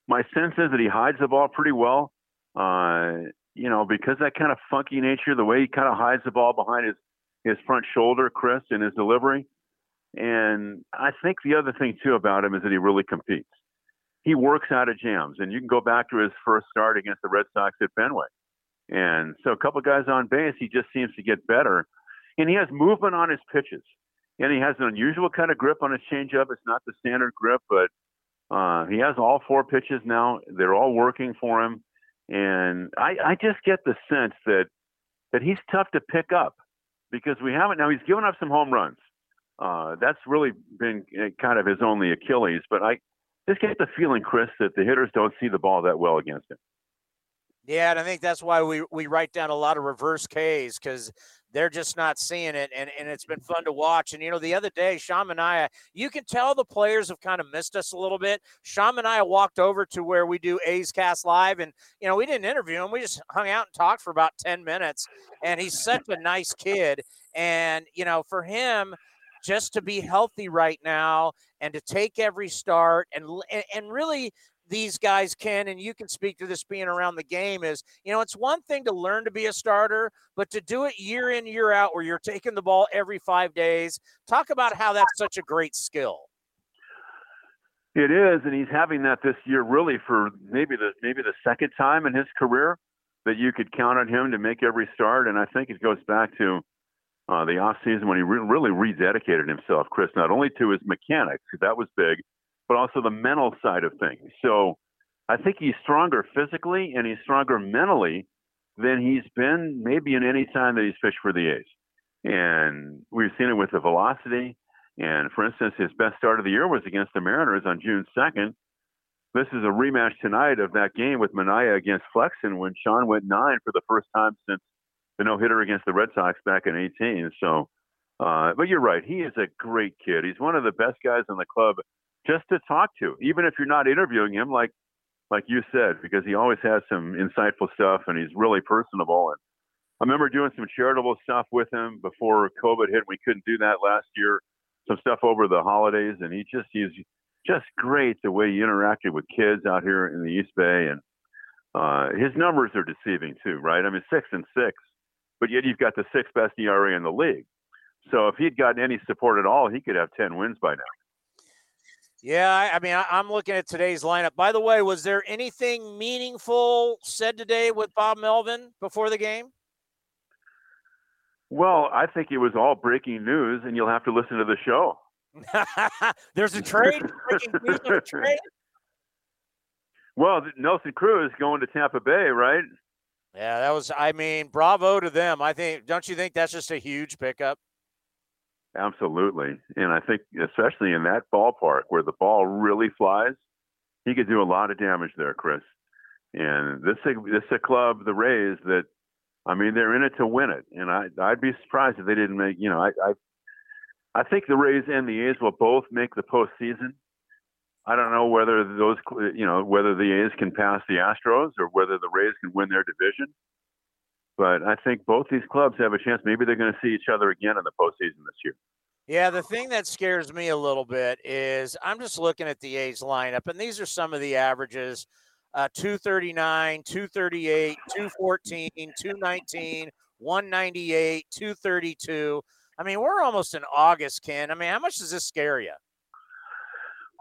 my sense is that he hides the ball pretty well. Uh, you know, because that kind of funky nature, the way he kind of hides the ball behind his his front shoulder, Chris, in his delivery. And I think the other thing too about him is that he really competes. He works out of jams, and you can go back to his first start against the Red Sox at Fenway. And so a couple guys on base, he just seems to get better and he has movement on his pitches, and he has an unusual kind of grip on his changeup. It's not the standard grip, but uh, he has all four pitches now. They're all working for him, and I, I just get the sense that that he's tough to pick up because we haven't now. He's given up some home runs. Uh, that's really been uh, kind of his only Achilles. But I just get the feeling, Chris, that the hitters don't see the ball that well against him. Yeah, and I think that's why we we write down a lot of reverse Ks because they're just not seeing it, and and it's been fun to watch. And you know, the other day, I, you can tell the players have kind of missed us a little bit. I walked over to where we do A's Cast Live, and you know, we didn't interview him; we just hung out and talked for about ten minutes. And he's such a nice kid, and you know, for him. Just to be healthy right now and to take every start and and, really these guys can, and you can speak to this being around the game, is you know, it's one thing to learn to be a starter, but to do it year in, year out, where you're taking the ball every five days. Talk about how that's such a great skill. It is, and he's having that this year really for maybe the maybe the second time in his career that you could count on him to make every start. And I think it goes back to uh, the off season when he re- really rededicated himself, Chris, not only to his mechanics, that was big, but also the mental side of things. So I think he's stronger physically and he's stronger mentally than he's been maybe in any time that he's fished for the A's. And we've seen it with the velocity. And for instance, his best start of the year was against the Mariners on June 2nd. this is a rematch tonight of that game with Manaea against Flexen when Sean went nine for the first time since the no hitter against the Red Sox back in 18. So, uh, but you're right. He is a great kid. He's one of the best guys in the club just to talk to, even if you're not interviewing him, like like you said, because he always has some insightful stuff and he's really personable. And I remember doing some charitable stuff with him before COVID hit. We couldn't do that last year. Some stuff over the holidays, and he just he's just great the way he interacted with kids out here in the East Bay, and uh, his numbers are deceiving too, right? I mean, six and six, but yet you've got the sixth best ERA in the league. So if he'd gotten any support at all, he could have ten wins by now. Yeah, I, mean, I'm looking at today's lineup. By the way, was there anything meaningful said today with Bob Melvin before the game? Well, I think it was all breaking news, and you'll have to listen to the show. There's a trade. a trade. Well, Nelson Cruz going to Tampa Bay, right? Yeah, that was. I mean, bravo to them. I think. Don't you think that's just a huge pickup? Absolutely, and I think especially in that ballpark where the ball really flies, he could do a lot of damage there, Chris. And this this a club, the Rays, that I mean they're in it to win it, and I I'd be surprised if they didn't make. You know, I I, I think the Rays and the A's will both make the postseason. I don't know whether those you know whether the A's can pass the Astros or whether the Rays can win their division. But I think both these clubs have a chance. Maybe they're going to see each other again in the postseason this year. Yeah, the thing that scares me a little bit is I'm just looking at the A's lineup, and these are some of the averages uh, 239, 238, 214, 219, 198, 232. I mean, we're almost in August, Ken. I mean, how much does this scare you?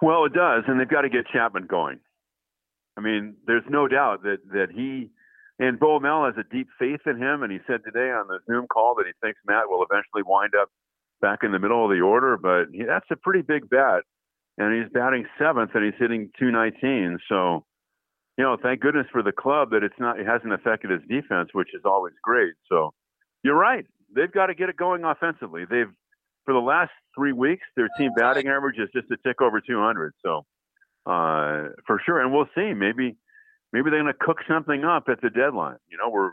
Well, it does, and they've got to get Chapman going. I mean, there's no doubt that that he and Bo Mel has a deep faith in him, and he said today on the Zoom call that he thinks Matt will eventually wind up back in the middle of the order. But he, that's a pretty big bet, and he's batting seventh, and he's hitting 219. So, you know, thank goodness for the club that it's not it hasn't affected his defense, which is always great. So, you're right. They've got to get it going offensively. They've for the last three weeks, their team batting average is just a tick over 200. So, uh, for sure, and we'll see. Maybe maybe they're going to cook something up at the deadline. You know, we're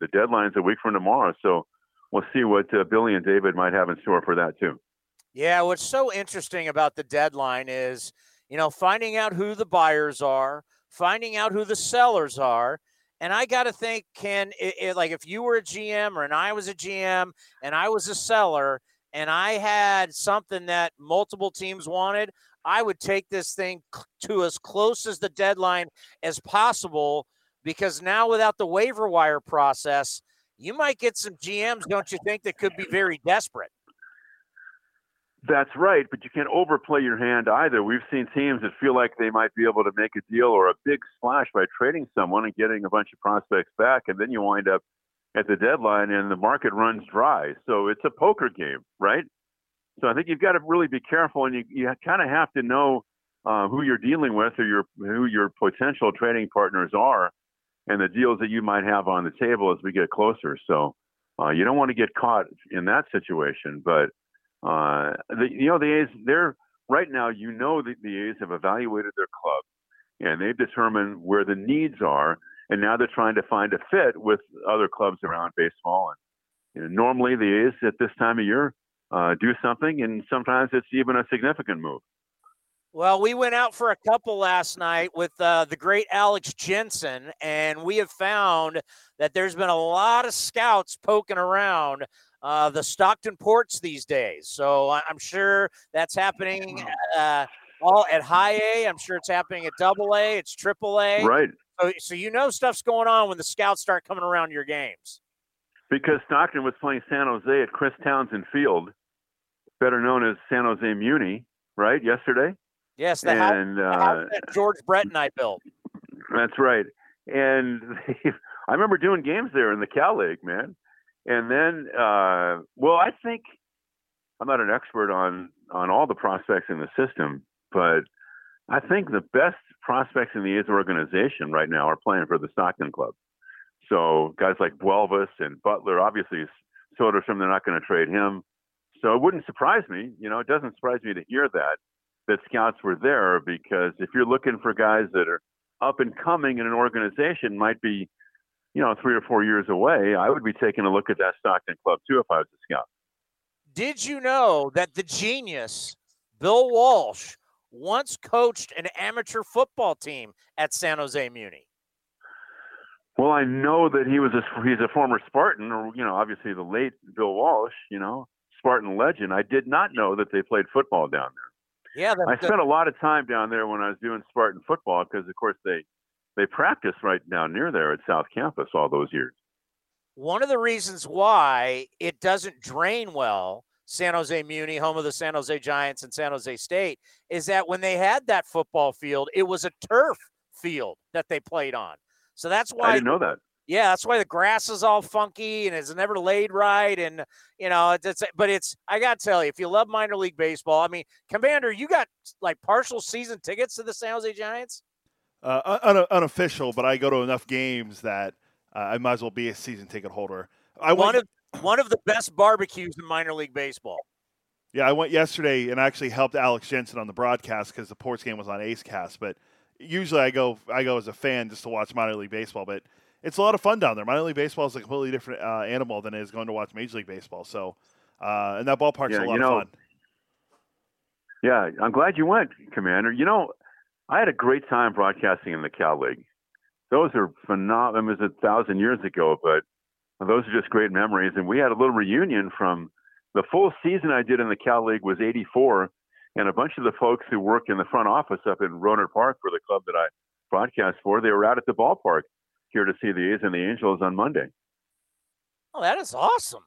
the deadline's a week from tomorrow, so we'll see what uh, Billy and David might have in store for that too. Yeah, what's so interesting about the deadline is, you know, finding out who the buyers are, finding out who the sellers are. And I got to think, Ken, it, it, like if you were a GM or and I was a GM and I was a seller and I had something that multiple teams wanted, I would take this thing to as close as the deadline as possible because now without the waiver wire process, you might get some GMs, don't you think, that could be very desperate. That's right, but you can't overplay your hand either. We've seen teams that feel like they might be able to make a deal or a big splash by trading someone and getting a bunch of prospects back, and then you wind up at the deadline and the market runs dry. So it's a poker game, right? So I think you've got to really be careful, and you you kind of have to know uh, who you're dealing with or your who your potential trading partners are, and the deals that you might have on the table as we get closer. So uh, you don't want to get caught in that situation. But uh, the, you know the A's, they're right now. You know that the A's have evaluated their club, and they've determined where the needs are, and now they're trying to find a fit with other clubs around baseball. And you know, normally the A's at this time of year uh, do something, and sometimes it's even a significant move. Well, we went out for a couple last night with uh, the great Alex Jensen, and we have found that there's been a lot of scouts poking around uh, the Stockton ports these days. So I'm sure that's happening uh, all at high A. I'm sure it's happening at double A. It's triple A. Right. So, so you know stuff's going on when the scouts start coming around your games. Because Stockton was playing San Jose at Chris Townsend Field, better known as San Jose Muni, right? Yesterday. Yes, the and house, the house that George Brett and I built. That's right. And they, I remember doing games there in the Cal League, man. And then, uh, well, I think I'm not an expert on on all the prospects in the system, but I think the best prospects in the A's organization right now are playing for the Stockton club. So guys like Buelvas and Butler, obviously Soderstrom, they're not going to trade him. So it wouldn't surprise me. You know, it doesn't surprise me to hear that. that scouts were there because if you're looking for guys that are up and coming in an organization, might be, you know, three or four years away, I would be taking a look at that Stockton club too if I was a scout. Did you know that the genius Bill Walsh once coached an amateur football team at San Jose Muni? Well, I know that he was a he's a former Spartan, or you know, obviously the late Bill Walsh, you know, Spartan legend. I did not know that they played football down there. Yeah, I spent a lot of time down there when I was doing Spartan football because, of course, they they practiced right down near there at South Campus all those years. One of the reasons why it doesn't drain well, San Jose Muni, home of the San Jose Giants and San Jose State, is that when they had that football field, it was a turf field that they played on. So that's why I didn't know that. Yeah, that's why the grass is all funky and it's never laid right. And you know, it's, it's but it's I gotta tell you, if you love minor league baseball, I mean, Commander, you got like partial season tickets to the San Jose Giants. Uh, un- unofficial, but I go to enough games that uh, I might as well be a season ticket holder. I one went, of one of the best barbecues in minor league baseball. Yeah, I went yesterday and actually helped Alex Jensen on the broadcast because the Ports game was on A's Cast. But usually I go I go as a fan just to watch minor league baseball. But it's a lot of fun down there. Minor league baseball is a completely different uh, animal than it is going to watch Major League Baseball. So, uh, and that ballpark's Yeah, a lot you know, of fun. Yeah, I'm glad you went, Commander. You know, I had a great time broadcasting in the Cal League. Those are phenomenal. It was a thousand years ago, but those are just great memories. And we had a little reunion from the full season I did in the Cal League was '84, and a bunch of the folks who worked in the front office up in Rohnert Park for the club that I broadcast for, they were out at the ballpark here to see the A's and the Angels on Monday. Oh, that is awesome.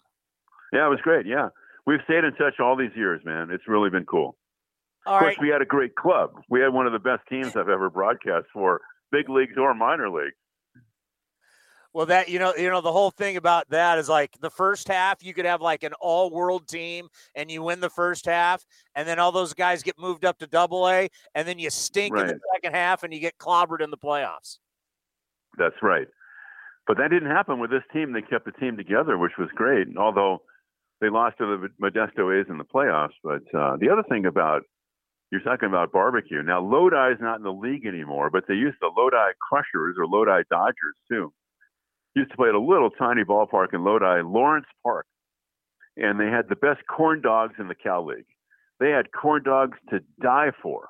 Yeah, it was great. Yeah, we've stayed in touch all these years, man. It's really been cool. All of course, right. we had a great club. We had one of the best teams I've ever broadcast for, big leagues or minor leagues. Well, that you know, you know, the whole thing about that is like the first half, you could have like an all-world team, and you win the first half, and then all those guys get moved up to Double A, and then you stink in the second half, and you get clobbered in the playoffs. That's right. But that didn't happen with this team. They kept the team together, which was great. Although they lost to the Modesto A's in the playoffs. But uh, the other thing about you're talking about barbecue. Now Lodi is not in the league anymore, but they used the Lodi Crushers or Lodi Dodgers too. Used to play at a little tiny ballpark in Lodi, Lawrence Park, and they had the best corn dogs in the Cal League. They had corn dogs to die for.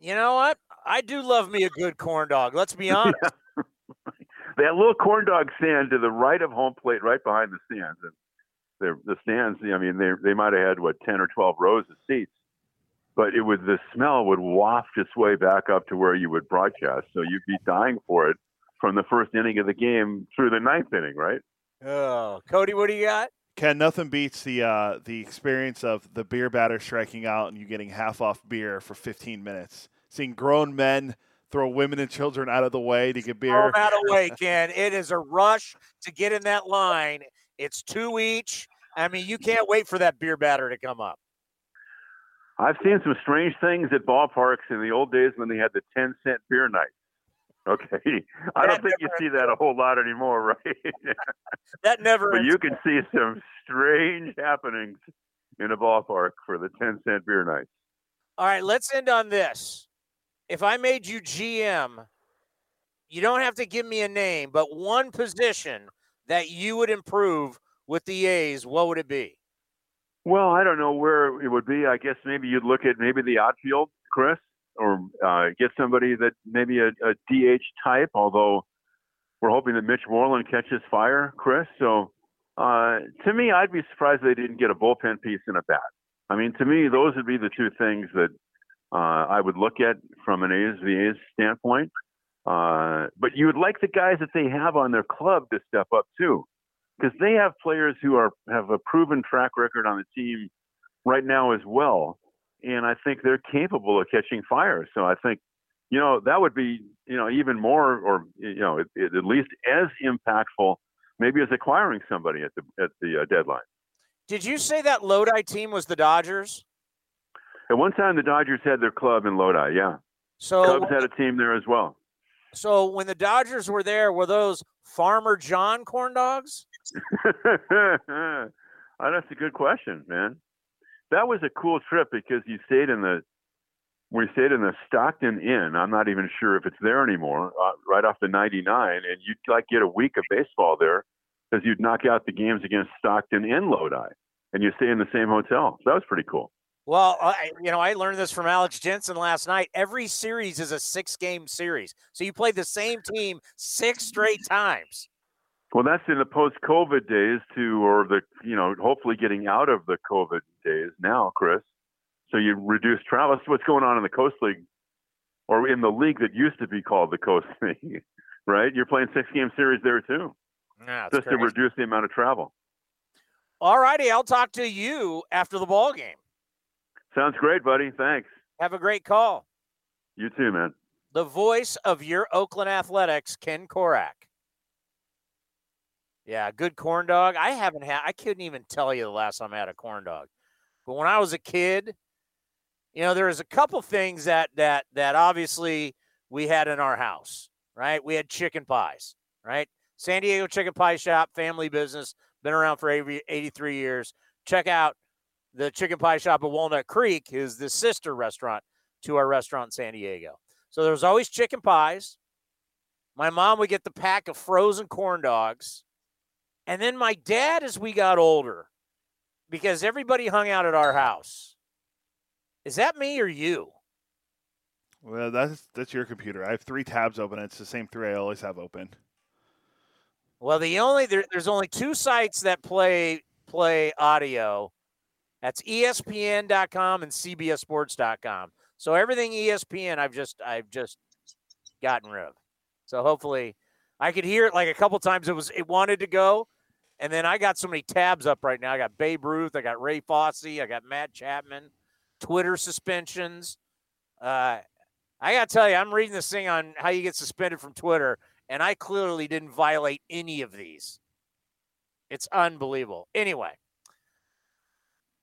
You know what? I do love me a good corn dog. Let's be honest. that little corn dog stand to the right of home plate, right behind the stands, and the the stands. I mean, they they might have had what ten or twelve rows of seats, but it would the smell would waft its way back up to where you would broadcast. So you'd be dying for it from the first inning of the game through the ninth inning, right? Oh, Cody, what do you got? Ken, nothing beats the uh, the experience of the beer batter striking out and you getting half off beer for 15 minutes. Seeing grown men throw women and children out of the way to get beer. Throw 'em out of the way, Ken. It is a rush to get in that line. It's two each. I mean, you can't wait for that beer batter to come up. I've seen some strange things at ballparks in the old days when they had the ten cent beer night. Okay, I don't think you see that a whole lot anymore, right? That never. but you can see some strange happenings in a ballpark for the ten cent beer night. All right, let's end on this. If I made you GM, you don't have to give me a name, but one position that you would improve with the A's, what would it be? Well, I don't know where it would be. I guess maybe you'd look at maybe the outfield, Chris, or uh, get somebody that maybe a, a DH type. Although we're hoping that Mitch Moreland catches fire, Chris. So uh, to me, I'd be surprised they didn't get a bullpen piece and a bat. I mean, to me, those would be the two things that uh, I would look at from an A's the A's standpoint. Uh, but you would like the guys that they have on their club to step up too, because they have players who are have a proven track record on the team right now as well, and I think they're capable of catching fire. So I think, you know, that would be you know even more or you know it, it, at least as impactful, maybe as acquiring somebody at the at the uh, deadline. Did you say that Lodi team was the Dodgers? At one time, the Dodgers had their club in Lodi. Yeah, So, Cubs had a team there as well. so when the Dodgers were there, were those Farmer John corn dogs? oh, that's a good question, man. that was a cool trip because you stayed in the we stayed in the Stockton Inn. I'm not even sure if it's there anymore. Uh, right off the 99, and you'd like get a week of baseball there because you'd knock out the games against Stockton and Lodi, and you stay in the same hotel. So that was pretty cool. Well, I, you know, I learned this from Alex Jensen last night. Every series is a six-game series, so you play the same team six straight times. Well, that's in the post-COVID days, too, or the you know, hopefully getting out of the COVID days now, Chris. So you reduce travel. That's what's going on in the Coast League, or in the league that used to be called the Coast League, right? You're playing six-game series there too, Yeah, just to reduce the amount of travel. All righty, I'll talk to you after the ball game. Sounds great, buddy. Thanks. Have a great call. You too, man. The voice of your Oakland Athletics, Ken Korach. Yeah, good corn dog. I haven't had. I couldn't even tell you the last time I had a corn dog. But when I was a kid, you know, there was a couple things that that that obviously we had in our house. Right, we had chicken pies. Right, San Diego Chicken Pie Shop, family business, been around for 80, 83 years. Check out the chicken pie shop at Walnut Creek is the sister restaurant to our restaurant in San Diego. So there was always chicken pies. My mom would get the pack of frozen corn dogs. And then my dad, as we got older, because everybody hung out at our house. Is that me or you? Well, that's that's your computer. I have three tabs open. It's the same three I always have open. Well, the only there, there's only two sites that play play audio. That's ESPN.com and CBSSports.com. So everything ESPN, I've just I've just gotten rid of. So hopefully, I could hear it like a couple times. It was it wanted to go, and then I got so many tabs up right now. I got Babe Ruth, I got Ray Fosse, I got Matt Chapman, Twitter suspensions. Uh, I got to tell you, I'm reading this thing on how you get suspended from Twitter, and I clearly didn't violate any of these. It's unbelievable. Anyway,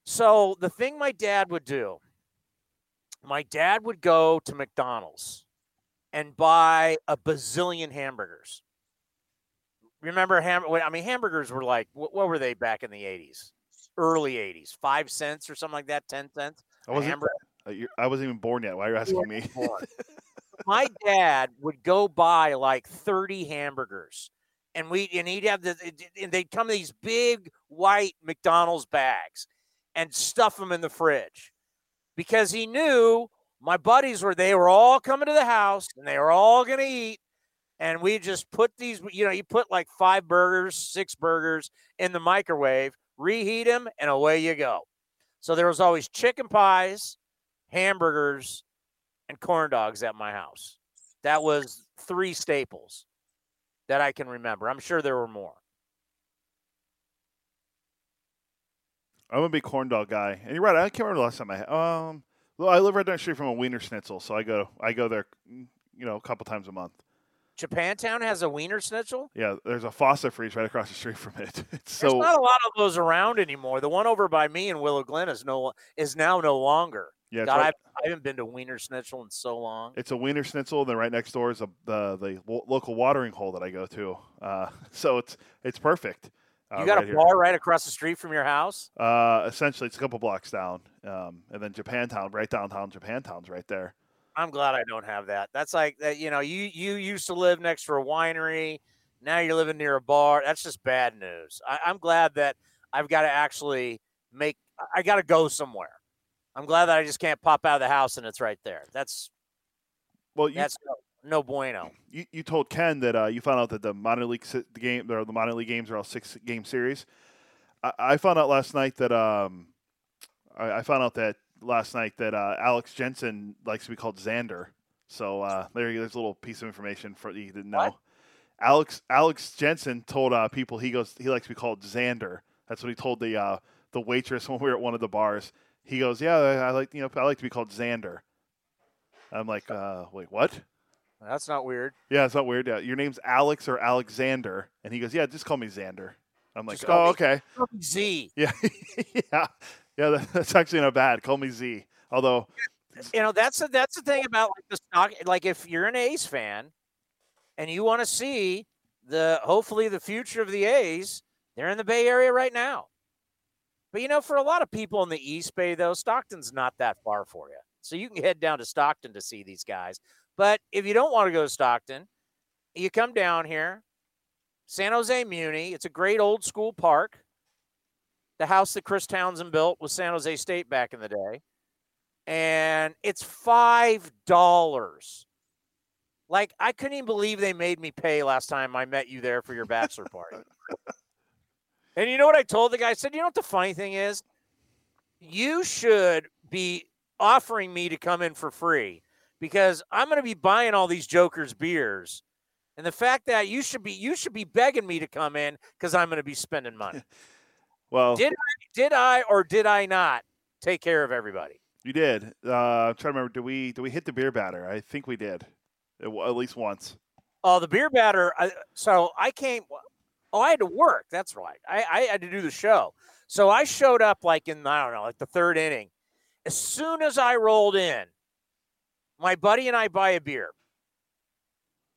so the thing my dad would do, my dad would go to McDonald's and buy a bazillion hamburgers. Remember ham? I mean, hamburgers were like what, what were they back in the '80s, early '80s? Five cents or something like that, ten cents. I wasn't. hamburger? uh, I wasn't even born yet. Why are you asking me? my dad would go buy like 30 hamburgers and we and he'd have the and they'd come in these big white McDonald's bags and stuff them in the fridge because he knew my buddies were they were all coming to the house and they were all going to eat and we just put these you know you put like five burgers six burgers in the microwave reheat them and away you go so there was always chicken pies hamburgers and corn dogs at my house. That was three staples that I can remember. I'm sure there were more. I'm a big corn dog guy, and you're right. I can't remember the last time I had. Um, well, I live right down the street from a Wienerschnitzel, so I go I go there, you know, a couple times a month. Japantown has a Wienerschnitzel. Yeah, there's a Foster's Freeze right across the street from it. It's There's so not a lot of those around anymore. The one over by me in Willow Glen is no is now no longer. Yeah, God, right- I haven't been to Wienerschnitzel in so long. it's a Wienerschnitzel, and then right next door is a, the the local watering hole that I go to. Uh, so it's it's perfect. Uh, You got right a here. bar right across the street from your house. Uh, essentially, it's a couple blocks down, um, and then Japantown, right downtown. Japantown's right there. I'm glad I don't have that. That's like that. You know, you you used to live next to a winery. Now you're living near a bar. That's just bad news. I, I'm glad that I've got to actually make. I got to go somewhere. I'm glad that I just can't pop out of the house and it's right there. That's Well, you, that's no, no bueno. you, you told Ken that uh, you found out that the minor league si- the game or the minor league games are all six game series. I, I found out last night that um, I, I found out that last night that uh, Alex Jensen likes to be called Xander. So uh, there, you- there's a little piece of information for you didn't know. Alex Alex Jensen told uh, people he goes he likes to be called Xander. That's what he told the uh, the waitress when we were at one of the bars. He goes, "Yeah, I, I like you know I like to be called Xander." I'm like, uh, "Wait, what?" That's not weird. Yeah, it's not weird. Yeah, your name's Alex or Alexander, and he goes, "Yeah, just call me Xander." I'm like, Just "Oh, okay." Z. Yeah, yeah, yeah. That's actually not bad. Call me Z. Although, you know that's the, that's the thing about like the stock like if you're an a's fan and you want to see the hopefully the future of the a's they're in the bay area right now But you know, for a lot of people in the East Bay, though, Stockton's not that far for you. So you can head down to Stockton to see these guys. But if you don't want to go to Stockton, you come down here, San Jose Muni. It's a great old school park. The house that Chris Townsend built was San Jose State back in the day. And it's $5. Like, I couldn't even believe they made me pay last time I met you there for your bachelor party. and you know what I told the guy? I said, you know what the funny thing is? You should be offering me to come in for free because I'm going to be buying all these jokers beers. And the fact that you should be you should be begging me to come in because I'm going to be spending money. Well, did I, did I or did I not take care of everybody? You did. Uh, I'm trying to remember. Did we did we hit the beer batter? I think we did, at, least once. Oh, the beer batter. I, so I came. Oh, I had to work. That's right. I, I had to do the show. So I showed up like in I don't know, like the third inning. As soon as I rolled in, my buddy and I buy a beer.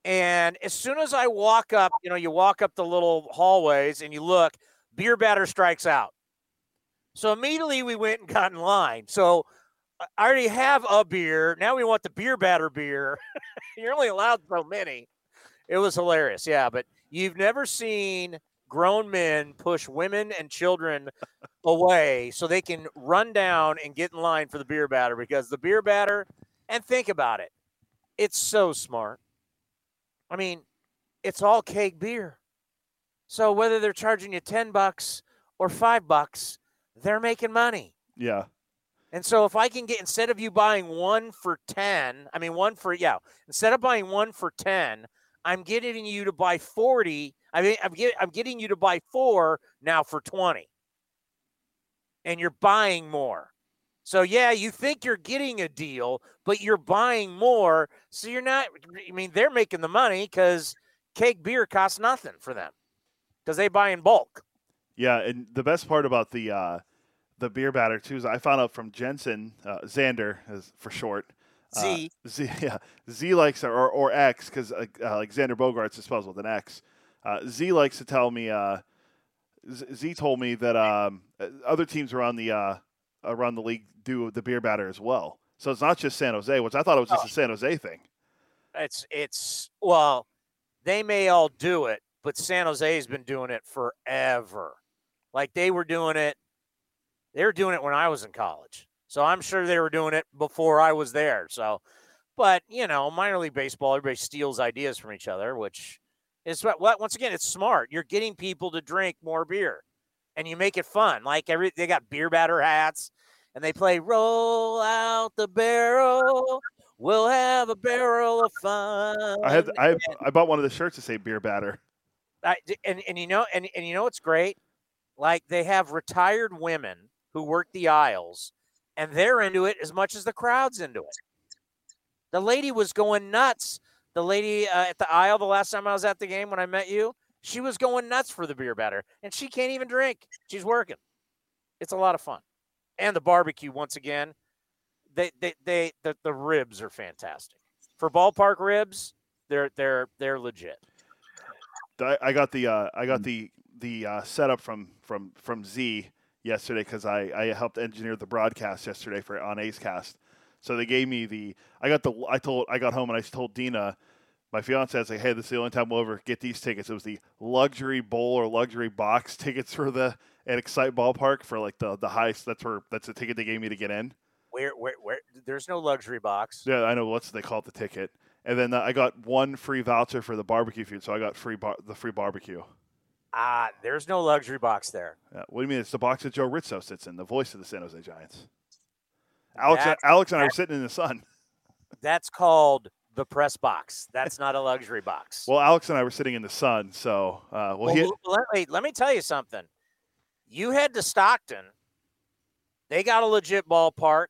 And as soon as I walk up, you know, you walk up the little hallways and you look, beer batter strikes out. So immediately we went and got in line. So I already have a beer. Now we want the beer batter beer. You're only allowed so many. It was hilarious. Yeah, but you've never seen grown men push women and children away so they can run down and get in line for the beer batter because the beer batter, and think about it, it's so smart. I mean, it's all keg beer. So whether they're charging you 10 bucks or 5 bucks, they're making money. Yeah. And so if I can get instead of you buying one for 10, I mean one for yeah, instead of buying one for 10, I'm getting you to buy 40. I mean I'm get, I'm getting you to buy 4 now for 20. And you're buying more. So yeah, you think you're getting a deal, but you're buying more. So you're not I mean they're making the money cuz cake beer costs nothing for them cuz they buy in bulk. Yeah, and the best part about the uh, the beer batter too is I found out from Jensen uh, Xander as for short. Z uh, Z yeah Z likes or or X because uh, like Xander Bogaerts is spelled with an X. Uh, Z likes to tell me. Uh, Z told me that um, other teams around the around the league do the beer batter as well. So it's not just San Jose, which I thought it was just Oh. a San Jose thing. It's it's well, they may all do it, but San Jose's been doing it forever. Like they were doing it, they were doing it when I was in college. So I'm sure they were doing it before I was there. So, but you know, minor league baseball, everybody steals ideas from each other, which is what what- once again, it's smart. You're getting people to drink more beer, and you make it fun. Like every they got beer batter hats, and they play "Roll Out the Barrel." We'll have a barrel of fun. I had I I bought one of the shirts to say beer batter. I, and and you know and and you know what's great? Like they have retired women who work the aisles, and they're into it as much as the crowd's into it. The lady was going nuts. The lady uh, at the aisle the last time I was at the game when I met you, she was going nuts for the beer batter, and she can't even drink. She's working. It's a lot of fun, and the barbecue once again. They they they the, the ribs are fantastic for ballpark ribs. They're they're they're legit. I, I got the uh, I Mm. got the the uh, setup from from from Z yesterday because I, I helped engineer the broadcast yesterday for on A's Cast. So they gave me the I got the I told I got home and I told Dina, my fiance, I was like, hey, this is the only time we'll ever get these tickets. It was the luxury bowl or luxury box tickets for the at Excite Ballpark for like the the highest. That's where that's the ticket they gave me to get in. Where, where, where? There's no luxury box. Yeah, I know what's they call it the ticket. And then uh, I got one free voucher for the barbecue food, so I got free bar- the free barbecue. Ah, there's no luxury box there. Yeah, what do you mean? It's the box that Joe Ritzo sits in, the voice of the San Jose Giants. Alex, That's- Alex and I were sitting in the sun. That's called the press box. That's not a luxury box. Well, Alex and I were sitting in the sun, so uh, well, Well, let, wait, let me tell you something. You head to Stockton, they got a legit ballpark.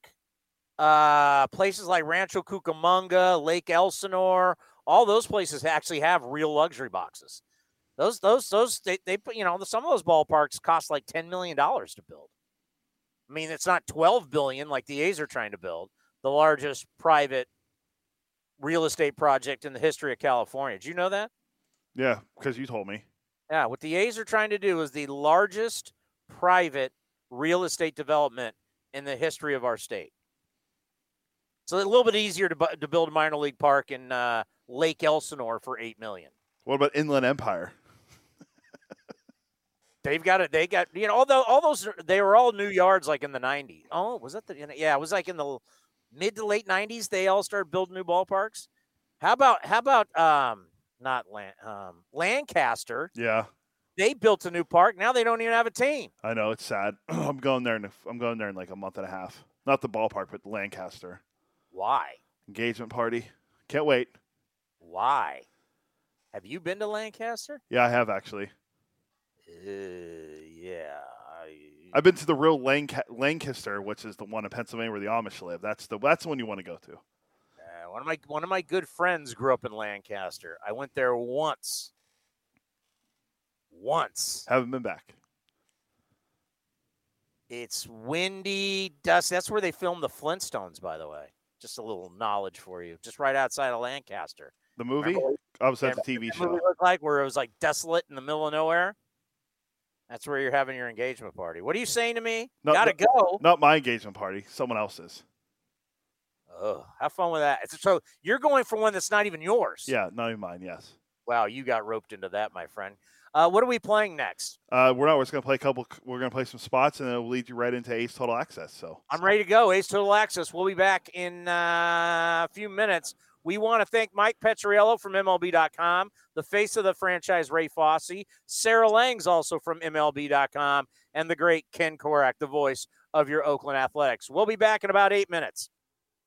Uh, places like Rancho Cucamonga, Lake Elsinore, all those places actually have real luxury boxes. Those, those, those, they, they put, you know, some of those ballparks cost like $10 million to build. I mean, it's not 12 billion like the A's are trying to build, the largest private real estate project in the history of California. Did you know that? yeah, because you told me. Yeah, what the A's are trying to do is the largest private real estate development in the history of our state. So a little bit easier to, bu- to build a minor league park in uh, Lake Elsinore for eight million. What about Inland Empire? They've got it. They got you know although all those they were all new yards like in the '90s. Oh, was that the yeah? It was like in the mid to late '90s. They all started building new ballparks. How about how about um not Lan, um, Lancaster? Yeah, They built a new park. Now they don't even have a team. I know it's sad. I'm going there. In I'm going there in like a month and a half. Not the ballpark, but Lancaster Why? engagement party. Can't wait. Why? Have you been to Lancaster? Yeah, I have actually. Uh, yeah. I, I've been to the real Lanca- Lancaster, which is the one in Pennsylvania where the Amish live. That's the that's the one you want to go to. uh, one of my one of my good friends grew up in Lancaster. I went there once. Once. Haven't been back. It's windy, dust. That's where they filmed the Flintstones, by the way. Just a little knowledge for you. Just right outside of Lancaster. The movie? Remember- at oh, the Remember TV what the movie show. looked like where it was like desolate in the middle of nowhere. That's where you're having your engagement party. What are you saying to me? Not- Gotta not- go. Not my engagement party. Someone else's. Oh, have fun with that. So you're going for one that's not even yours. Yeah, not even mine. Yes. Wow, you got roped into that, my friend. Uh, what are we playing next? Uh, we're not. We're just gonna play a couple. We're gonna play some spots, and it'll lead you right into A's Total Access. So I'm ready to go. A's Total Access. We'll be back in uh, a few minutes. We want to thank Mike Petriello from MLB.com, the face of the franchise, Ray Fosse, Sarah Langs also from MLB.com, and the great Ken Korach, the voice of your Oakland Athletics. We'll be back in about eight minutes.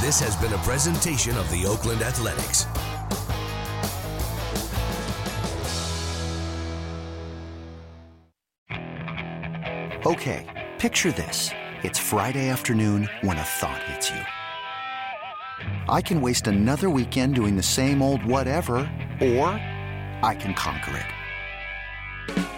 This has been a presentation of the Oakland Athletics. Okay, picture this. It's Friday afternoon when a thought hits you. I can waste another weekend doing the same old whatever, or I can conquer it.